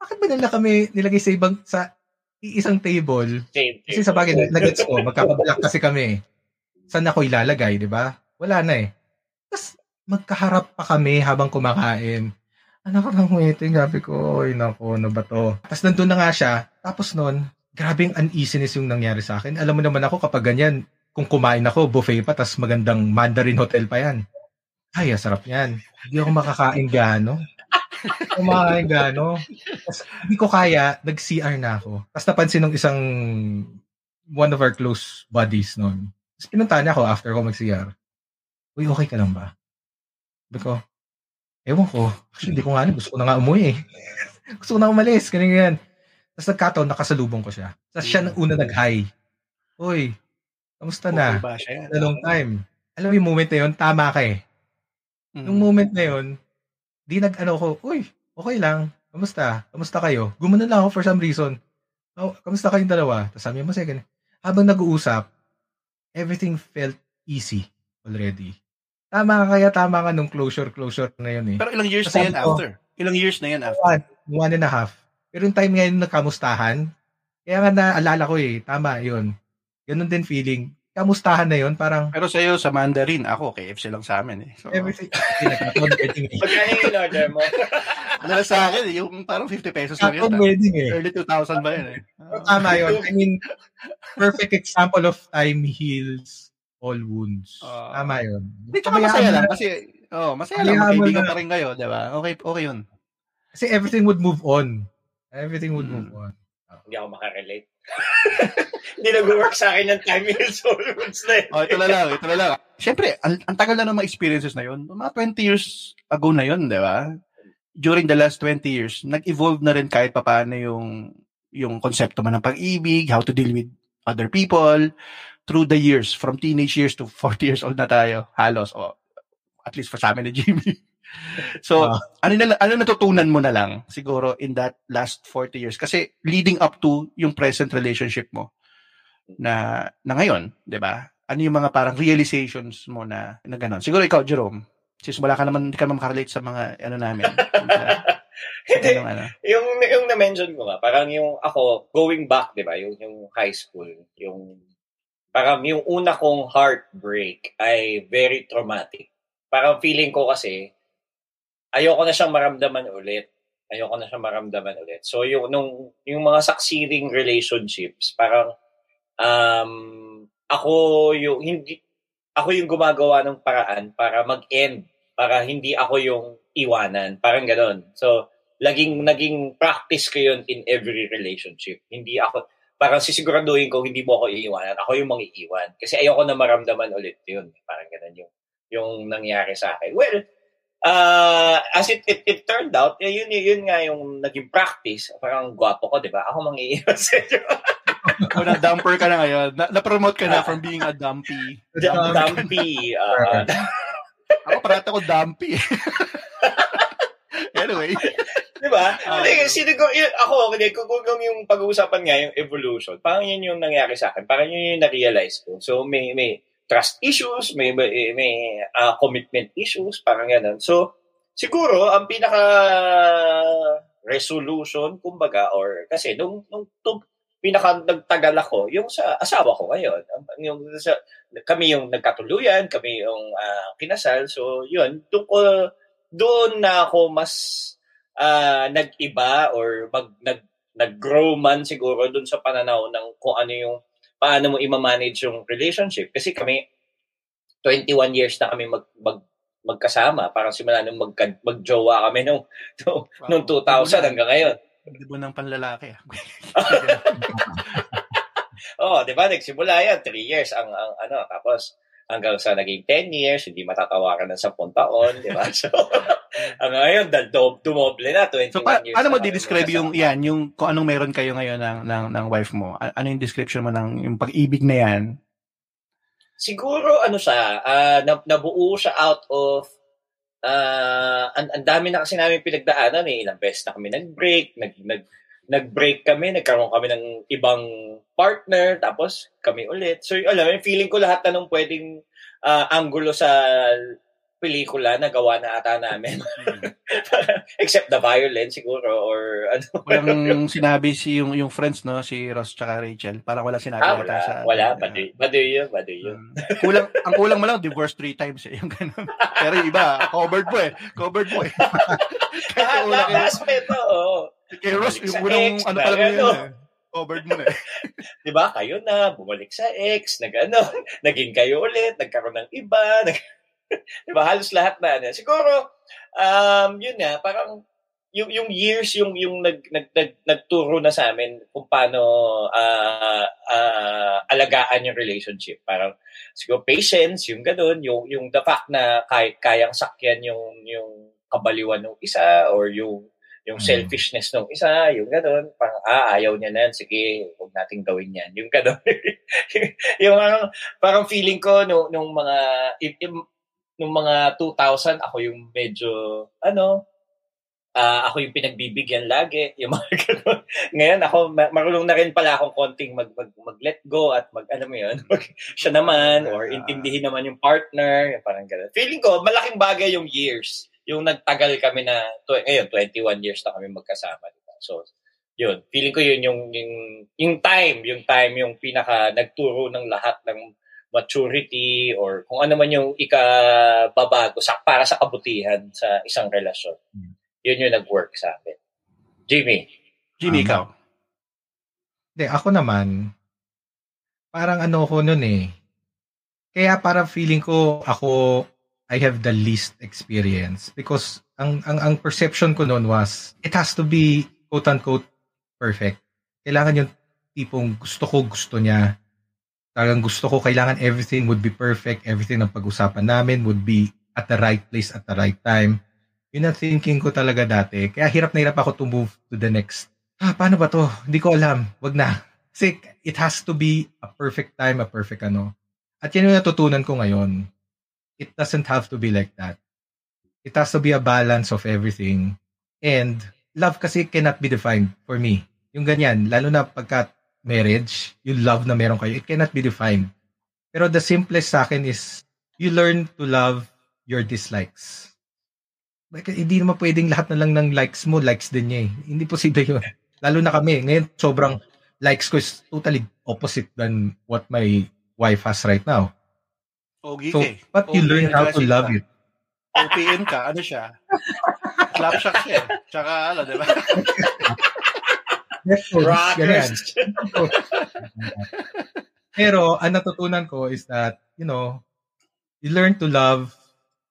Bakit ba nila kami nilagay sa ibang, sa isang table? Same, kasi sa bagay, nagets ko, magkakabalak kasi kami. Saan ako ilalagay, di ba? Wala na eh. Tapos magkaharap pa kami habang kumakain anak ng waiting, sabi ko, oy nako, ano ba to? Tapos nandun na nga siya, tapos nun, grabing uneasiness yung nangyari sa akin. Alam mo naman ako kapag ganyan, kung kumain ako, buffet pa, tapos magandang Mandarin Hotel pa yan. Ay, sarap yan. Hindi ako makakain gaano. Kumakain gaano. Tapos hindi ko kaya, nag-CR na ako. Tapos napansin ng isang one of our close buddies noon. Tapos pinunta niya ako after ko mag-CR. Uy, okay ka lang ba? Sabi ko, Ewan ko. Actually, hindi ko nga alam. Gusto ko na nga umuwi eh. Gusto ko na umalis. Ganyan, ganyan. Tapos nagkataon, nakasalubong ko siya. Tapos siya nang una nag-hi. Uy, kamusta na? Okay ba siya? A long time. Alam mo yung moment na yun, tama ka eh. Mm. Yung moment na yun, di nag-ano ko, uy, okay lang. Kamusta? Kamusta kayo? Gumana lang ako for some reason. Oh, kamusta kayong dalawa? Tapos sabi mo, second, habang nag-uusap, everything felt easy already. Tama ka kaya tama ka nung closure closure na yun eh. Pero ilang years Kasi na yan ko, after? Ilang years na yan after? One, one and a half. Pero yung time ngayon nagkamustahan, kaya nga naalala ko eh, tama yun. Ganun din feeling. Kamustahan na yun, parang... Pero sa iyo, sa Mandarin, ako, KFC lang sa amin eh. So, everything. Magkano yung order mo? ano na sa akin, eh, yung parang 50 pesos lang yun. wedding eh. Early 2000 ba yun eh. Tama yun. I mean, perfect example of time heals all wounds. Uh, Tama yun. Hindi, tsaka masaya lang kasi, oh, masaya lang, magkaibigan pa rin kayo, di ba? Okay, okay yun. Kasi everything would move on. Everything would hmm. move on. Hindi ako makarelate. Hindi nag-work sa akin yung time heals all wounds na yun. oh, ito na lang, ito na lang. Siyempre, ang, ang tagal na ng mga experiences na yun. Mga 20 years ago na yun, di ba? During the last 20 years, nag-evolve na rin kahit papaano yung yung konsepto man ng pag-ibig, how to deal with other people, through the years, from teenage years to 40 years old na tayo, halos, o at least for sa amin ni Jimmy. so, uh, ano, na, ano natutunan mo na lang siguro in that last 40 years? Kasi leading up to yung present relationship mo na, na ngayon, di ba? Ano yung mga parang realizations mo na, na gano'n? Siguro ikaw, Jerome, since wala ka naman, hindi ka naman makarelate sa mga ano namin. Hindi, ano. yung, yung na-mention ko nga, parang yung ako, going back, di ba, yung, yung high school, yung parang yung una kong heartbreak ay very traumatic. Parang feeling ko kasi, ayoko na siyang maramdaman ulit. Ayoko na siyang maramdaman ulit. So yung, nung, yung mga succeeding relationships, parang um, ako yung hindi ako yung gumagawa ng paraan para mag-end, para hindi ako yung iwanan, parang ganoon. So, laging naging practice ko yun in every relationship. Hindi ako parang sisiguraduhin ko hindi mo ako iiwanan. Ako yung mangiiwan. Kasi ayoko na maramdaman ulit yun. Parang ganun yung, yung nangyari sa akin. Well, uh, as it, it, it turned out, yun, yun, yun nga yung naging practice. Parang gwapo ko, di ba? Ako mangiiwan sa inyo. Kung na-dumper ka na ngayon, na- na-promote ka na from being a dumpy. dumpy. Uh, ako parata ko dumpy. ba? Like, sinigo, yun, ako, hindi, kung, kung yung pag-uusapan nga, yung evolution, parang yun yung nangyari sa akin. Parang yun yung na-realize ko. So, may, may trust issues, may, may, may uh, commitment issues, parang ganun. So, siguro, ang pinaka resolution, kumbaga, or kasi nung, nung, nung pinaka nagtagal ako, yung sa asawa ko ngayon. Yung sa, kami yung nagkatuluyan, kami yung uh, kinasal. So, yun, doon ko, doon na ako mas uh, nag-iba or mag, nag, nag-grow man siguro dun sa pananaw ng kung ano yung paano mo i-manage yung relationship. Kasi kami, 21 years na kami mag, mag magkasama. Parang simula nung mag, magjowa kami nung, nung, wow. nung 2000 hanggang ngayon. Hindi mo ng panlalaki. Ah. Oo, oh, di ba? Nagsimula yan, 3 years ang, ang ano, tapos hanggang sa naging 10 years, hindi matatawaran ng 10 taon, di ba? So, ang ngayon, dal dumoble na, 21 so, pa- years. Paano mo di-describe yung, yan, yung kung anong meron kayo ngayon ng, ng, ng wife mo? Ano yung description mo ng yung pag-ibig na yan? Siguro, ano siya, uh, nabuo siya out of uh, ang, ang dami na kasi namin pinagdaanan eh. Ilang beses na kami nag-break, nag, nag, nag-break kami, nagkaroon kami ng ibang partner, tapos kami ulit. So, alam mo, feeling ko lahat na nung pwedeng uh, angulo sa pelikula na gawa na ata namin. Except the violence siguro or ano. Walang sinabi si yung yung friends no, si Ross tsaka Rachel. Parang wala sinabi ah, wala, sa wala, uh, baduy, baduy yun, baduy yun. Um, kulang, ang kulang mo lang, divorce three times eh, yung ganun. Pero yung iba, covered mo eh. Covered mo eh. Kahit lahat ng aspeto, oo. Kay Ross, yung unang, ano pala yun eh. Covered mo na eh. 'Di ba? Kayo na bumalik sa ex, nag ano, naging kayo ulit, nagkaroon ng iba, nag diba? Halos lahat na. Ano. Siguro, um, yun nga, parang yung yung years yung yung nag, nag, nag nagturo na sa amin kung paano uh, uh, alagaan yung relationship. Parang siguro patience, yung ganoon, yung yung the fact na kay, kayang sakyan yung yung kabaliwan ng isa or yung yung mm. selfishness ng isa, yung gano'n, parang, ah, ayaw niya na, sige, huwag nating gawin yan. Yung gano'n. yung parang, parang feeling ko, no, nung mga, im, nung mga 2000, ako yung medyo, ano, uh, ako yung pinagbibigyan lagi, yung mga ganun. Ngayon, ako, marunong na rin pala akong konting mag, mag, mag-let go at mag, ano mo yun, mag, siya naman, or intindihin naman yung partner, yung parang gano'n. Feeling ko, malaking bagay yung years. Yung nagtagal kami na, to, ngayon, 21 years na kami magkasama. Diba? So, yun. Feeling ko yun yung, yung, yung time, yung time, yung pinaka nagturo ng lahat ng maturity or kung ano man yung ikababago sa, para sa kabutihan sa isang relasyon. Hmm. Yun yung nag-work sa akin. Jimmy. Jimmy, um, ikaw. Hindi, ako naman, parang ano ko nun eh. Kaya parang feeling ko ako, I have the least experience because ang ang ang perception ko noon was it has to be quote unquote perfect. Kailangan yung tipong gusto ko gusto niya Talagang gusto ko, kailangan everything would be perfect. Everything ng pag-usapan namin would be at the right place at the right time. Yun ang thinking ko talaga dati. Kaya hirap na hirap ako to move to the next. Ah, paano ba to? Hindi ko alam. Wag na. Kasi it has to be a perfect time, a perfect ano. At yan yung natutunan ko ngayon. It doesn't have to be like that. It has to be a balance of everything. And love kasi cannot be defined for me. Yung ganyan, lalo na pagka marriage, yung love na meron kayo, it cannot be defined. Pero the simplest sa akin is, you learn to love your dislikes. Like, hindi naman pwedeng lahat na lang ng likes mo, likes din niya eh. Hindi posible yun. Lalo na kami, ngayon sobrang likes ko is totally opposite than what my wife has right now. Ogi so, but you learn how to love it. OPM ka, ano siya? Slapshot siya eh. Tsaka ano, di ba? Rockers. Pero ang natutunan ko is that, you know, you learn to love,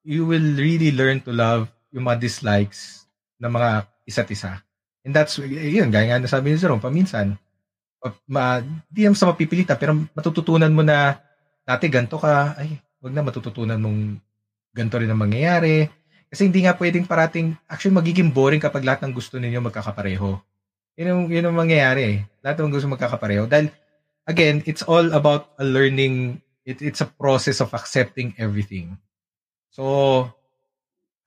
you will really learn to love yung mga dislikes ng mga isa't isa. And that's, yun, gaya nga nasabi ni Jerome, paminsan, ma, di naman sa mapipilitan, pero matututunan mo na, dati ganto ka, ay, wag na matututunan mong ganto rin ang mangyayari. Kasi hindi nga pwedeng parating, actually magiging boring kapag lahat ng gusto ninyo magkakapareho. Yun yung, yun yung mangyayari eh. Lahat ng gusto magkakapareho. Dahil, again, it's all about a learning, it, it's a process of accepting everything. So,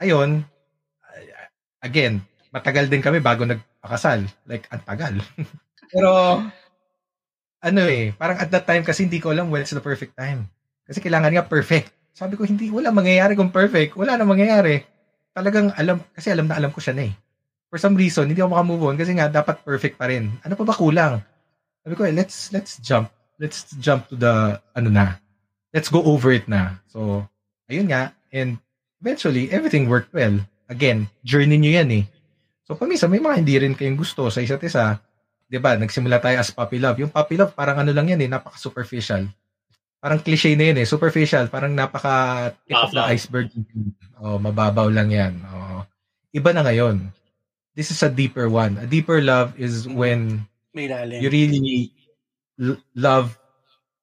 ayun, again, matagal din kami bago nagpakasal. Like, ang tagal. Pero, ano eh, parang at that time kasi hindi ko alam when's the perfect time. Kasi kailangan nga perfect. Sabi ko, hindi, wala mangyayari kung perfect. Wala na mangyayari. Talagang alam, kasi alam na alam ko siya na eh for some reason, hindi ako makamove on kasi nga, dapat perfect pa rin. Ano pa ba kulang? Sabi ko, eh, let's, let's jump. Let's jump to the, ano na. Let's go over it na. So, ayun nga. And eventually, everything worked well. Again, journey nyo yan eh. So, paminsan, may mga hindi rin kayong gusto sa isa't isa. 'Di ba, nagsimula tayo as puppy love. Yung puppy love, parang ano lang yan eh, napaka-superficial. Parang cliche na yun eh, superficial. Parang napaka tip of the iceberg. Oh, mababaw lang yan. Oh. Iba na ngayon. This is a deeper one. A deeper love is when May lalim. you really l- love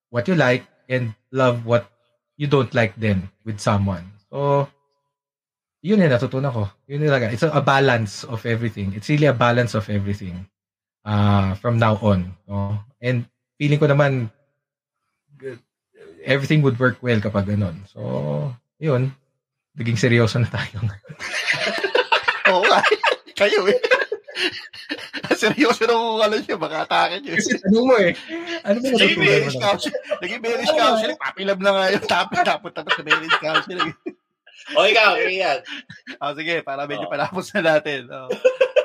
what you like and love what you don't like then with someone. So, yun yung natutunan ko. Yun talaga. It's a, a balance of everything. It's really a balance of everything uh, from now on. No? And feeling ko naman everything would work well kapag ganun. So, yun. Naging seryoso na tayo. Oo nga. Kayo eh. Seryoso na kung ano nyo, baka atake nyo. Kasi tanong mo eh. Ano ba Naging marriage na? counseling. Naging marriage counseling. Papilab na nga yun. Tapos tapos tapos sa marriage counseling. O ikaw, Ian. Oh, sige, para medyo Oo. palapos na natin. Oh.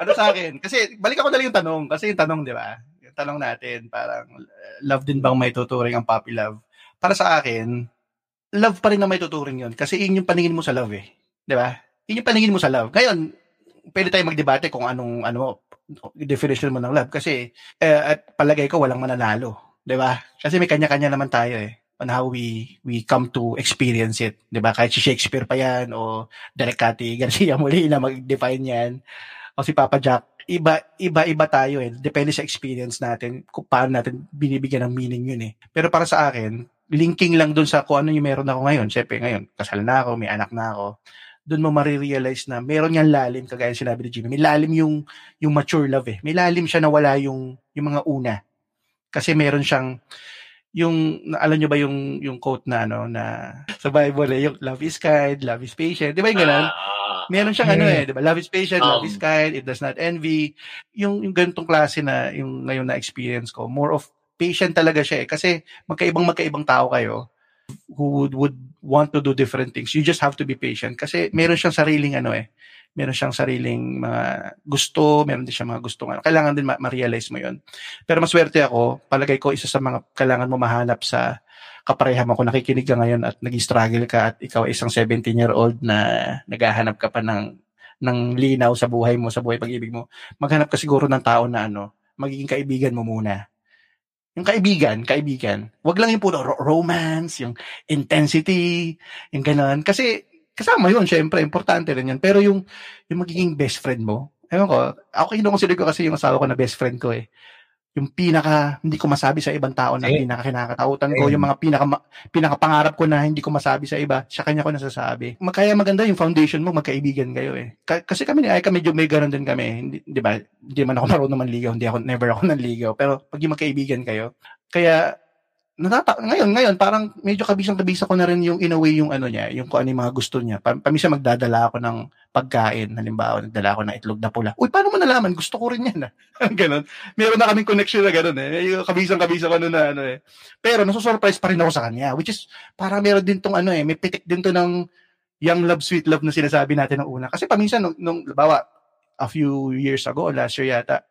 Ano sa akin? Kasi, balik ako na lang yung tanong. Kasi yung tanong, di ba? Yung tanong natin, parang, uh, love din bang may tuturing ang puppy love? Para sa akin, love pa rin na may tuturing yun. Kasi yun yung paningin mo sa love eh. Di ba? Yun yung paningin mo sa love. Ngayon, pwede tayo magdebate kung anong, ano, definition mo ng love. Kasi, eh, at palagay ko, walang mananalo. Di ba? Kasi may kanya-kanya naman tayo eh on how we we come to experience it. 'Di ba? Kahit si Shakespeare pa 'yan o Derek Cathy Garcia Molina mag-define 'yan. O si Papa Jack, iba iba iba tayo eh. Depende sa experience natin kung paano natin binibigyan ng meaning 'yun eh. Pero para sa akin, linking lang dun sa kung ano yung meron ako ngayon. Siyempre ngayon, kasal na ako, may anak na ako. Doon mo marirealize na meron niyang lalim, kagaya sinabi ni Jimmy. May lalim yung, yung mature love eh. May lalim siya na wala yung, yung mga una. Kasi meron siyang, yung alam niyo ba yung yung quote na ano na sa Bible eh, yung love is kind, love is patient. 'Di ba yung ganun? Meron siyang ano Mm. eh, 'di ba? Love is patient, love Um, is kind, it does not envy. Yung yung ganitong klase na yung ngayon na experience ko, more of patient talaga siya eh kasi magkaibang magkaibang tao kayo who would would want to do different things. You just have to be patient kasi meron siyang sariling ano eh, meron siyang sariling mga gusto, meron din siyang mga gusto ano. Kailangan din ma- ma-realize mo 'yon. Pero maswerte ako, palagay ko isa sa mga kailangan mo mahanap sa kapareha mo kung nakikinig ka ngayon at nag-struggle ka at ikaw ay isang 17-year-old na naghahanap ka pa ng ng linaw sa buhay mo, sa buhay pag-ibig mo. Maghanap ka siguro ng tao na ano, magiging kaibigan mo muna. Yung kaibigan, kaibigan. Wag lang yung puro ro- romance, yung intensity, yung ganun. Kasi kasama yun, syempre, importante rin yun. Pero yung, yung magiging best friend mo, ewan ko, ako kinukonsider ko kasi yung asawa ko na best friend ko eh. Yung pinaka, hindi ko masabi sa ibang tao na pinaka kinakatautan ko, yung mga pinaka, pinaka pangarap ko na hindi ko masabi sa iba, sa kanya ko nasasabi. Magkaya maganda yung foundation mo, magkaibigan kayo eh. Ka- kasi kami ni Aika, medyo may ganun din kami. Hindi, di ba? Hindi man ako marunong manligaw, hindi ako, never ako nanligaw. Pero pag yung magkaibigan kayo, kaya natata ngayon ngayon parang medyo kabisang-kabisa ko na rin yung in a way yung ano niya, yung kung ano yung mga gusto niya. Pa, paminsan magdadala ako ng pagkain, halimbawa nagdala ako ng itlog na pula. Uy, paano mo nalaman? Gusto ko rin yan. Ah. ganun. Meron na kaming connection na ganun eh. Yung kabisang-kabisa ko na ano eh. Pero nasusurprise pa rin ako sa kanya, which is parang meron din tong ano eh, may pitik din to ng young love, sweet love na sinasabi natin ng una. Kasi paminsan nung, nung bawa, a few years ago, last year yata,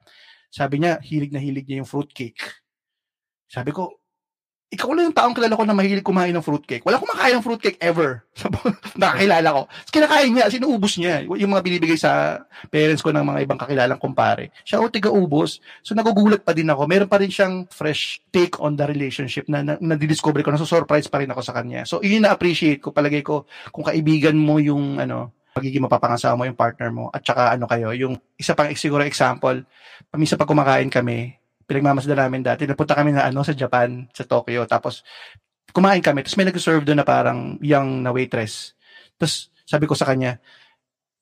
sabi niya, hilig na hilig niya yung fruitcake. Sabi ko, ikaw lang yung taong kilala ko na mahilig kumain ng fruitcake. Wala kumakain ng fruitcake ever. Nakakilala ko. Kinakain niya, sinuubos niya. Yung mga binibigay sa parents ko ng mga ibang kakilalang kumpare. Siya o tiga-ubos. So nagugulat pa din ako. Meron pa rin siyang fresh take on the relationship na, na nadidiscover ko. Nasusurprise pa rin ako sa kanya. So yun na-appreciate ko. Palagay ko, kung kaibigan mo yung ano, magiging mapapangasawa mo yung partner mo at saka ano kayo, yung isa pang siguro example, paminsan pag kumakain kami, pinagmamasdan namin dati, napunta kami na ano sa Japan, sa Tokyo, tapos kumain kami, tapos may nag-serve doon na parang young na waitress. Tapos sabi ko sa kanya,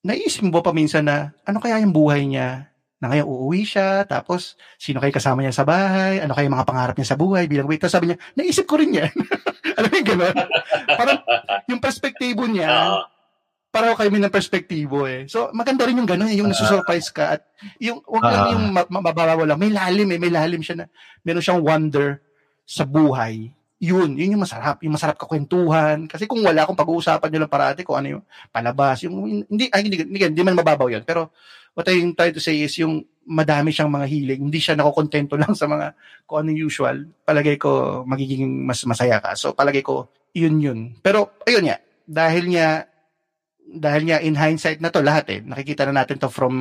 naisip mo paminsan na ano kaya yung buhay niya? Na ngayon uuwi siya, tapos sino kayo kasama niya sa bahay, ano yung mga pangarap niya sa buhay bilang waitress. Sabi niya, naisip ko rin yan. Alam mo yung gano'n? Parang yung perspektibo niya, pareho kayo ng perspektibo eh. So, maganda rin yung gano'n, eh, yung nasusurprise ka at yung, wag lang Ah. yung ma- ma- mababaw lang. May lalim eh, may lalim siya na, meron siyang wonder sa buhay. Yun, yun yung masarap. Yung masarap kakwentuhan. Kasi kung wala, kung pag-uusapan nyo lang parati kung ano yung palabas, yung, hindi, ay, hindi, hindi, hindi man mababaw yun. Pero, what I'm trying to say is yung madami siyang mga hilig. Hindi siya nakokontento lang sa mga kung ano usual. Palagay ko, magiging mas masaya ka. So, palagay ko, yun yun. Pero, ayun nga, dahil nga, dahil nga in hindsight na to lahat eh, nakikita na natin to from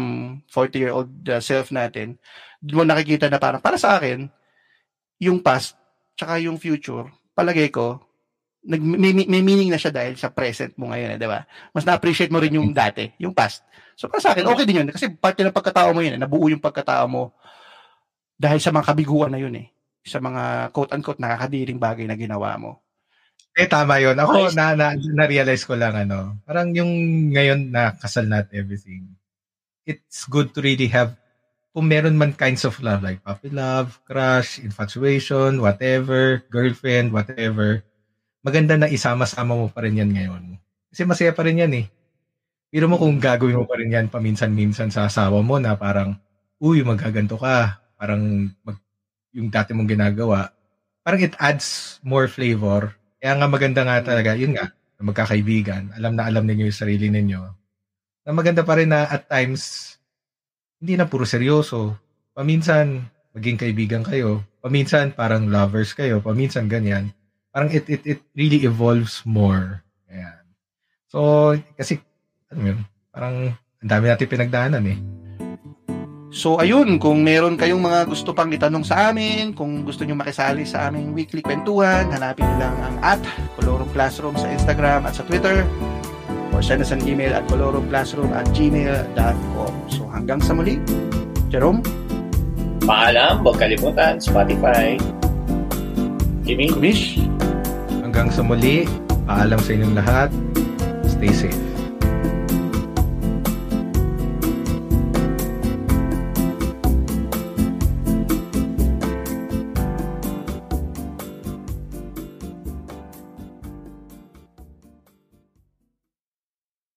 40-year-old uh, self natin, doon mo nakikita na parang, para sa akin, yung past, tsaka yung future, palagay ko, nag, may, may meaning na siya dahil sa present mo ngayon, eh, di ba? Mas na-appreciate mo rin yung dati, yung past. So, para sa akin, okay din yun. Kasi parte ng pagkatao mo yun, eh, nabuo yung pagkatao mo dahil sa mga kabiguan na yun eh. Sa mga quote-unquote nakakadiring bagay na ginawa mo. Eh, tama yun. Ako, na, na, na-realize ko lang, ano, parang yung ngayon na kasal na everything, it's good to really have, kung meron man kinds of love, like puppy love, crush, infatuation, whatever, girlfriend, whatever, maganda na isama-sama mo pa rin yan ngayon. Kasi masaya pa rin yan eh. Pero mo kung gagawin mo pa rin yan paminsan-minsan sa asawa mo na parang, uy, magaganto ka. Parang mag, yung dati mong ginagawa. Parang it adds more flavor kaya nga maganda nga talaga, yun nga, magkakaibigan, alam na alam ninyo yung sarili ninyo. Na maganda pa rin na at times, hindi na puro seryoso. Paminsan, maging kaibigan kayo. Paminsan, parang lovers kayo. Paminsan, ganyan. Parang it, it, it really evolves more. Ayan. So, kasi, ano yun, parang ang dami natin pinagdaanan eh. So ayun, kung meron kayong mga gusto pang itanong sa amin, kung gusto nyo makisali sa aming weekly kwentuhan, hanapin nyo lang ang at Colorum Classroom sa Instagram at sa Twitter or send us an email at colorumclassroom at gmail.com. So hanggang sa muli, Jerome? Paalam, huwag kalimutan, Spotify. Jimmy? Kumish? Hanggang sa muli, paalam sa inyong lahat. Stay safe.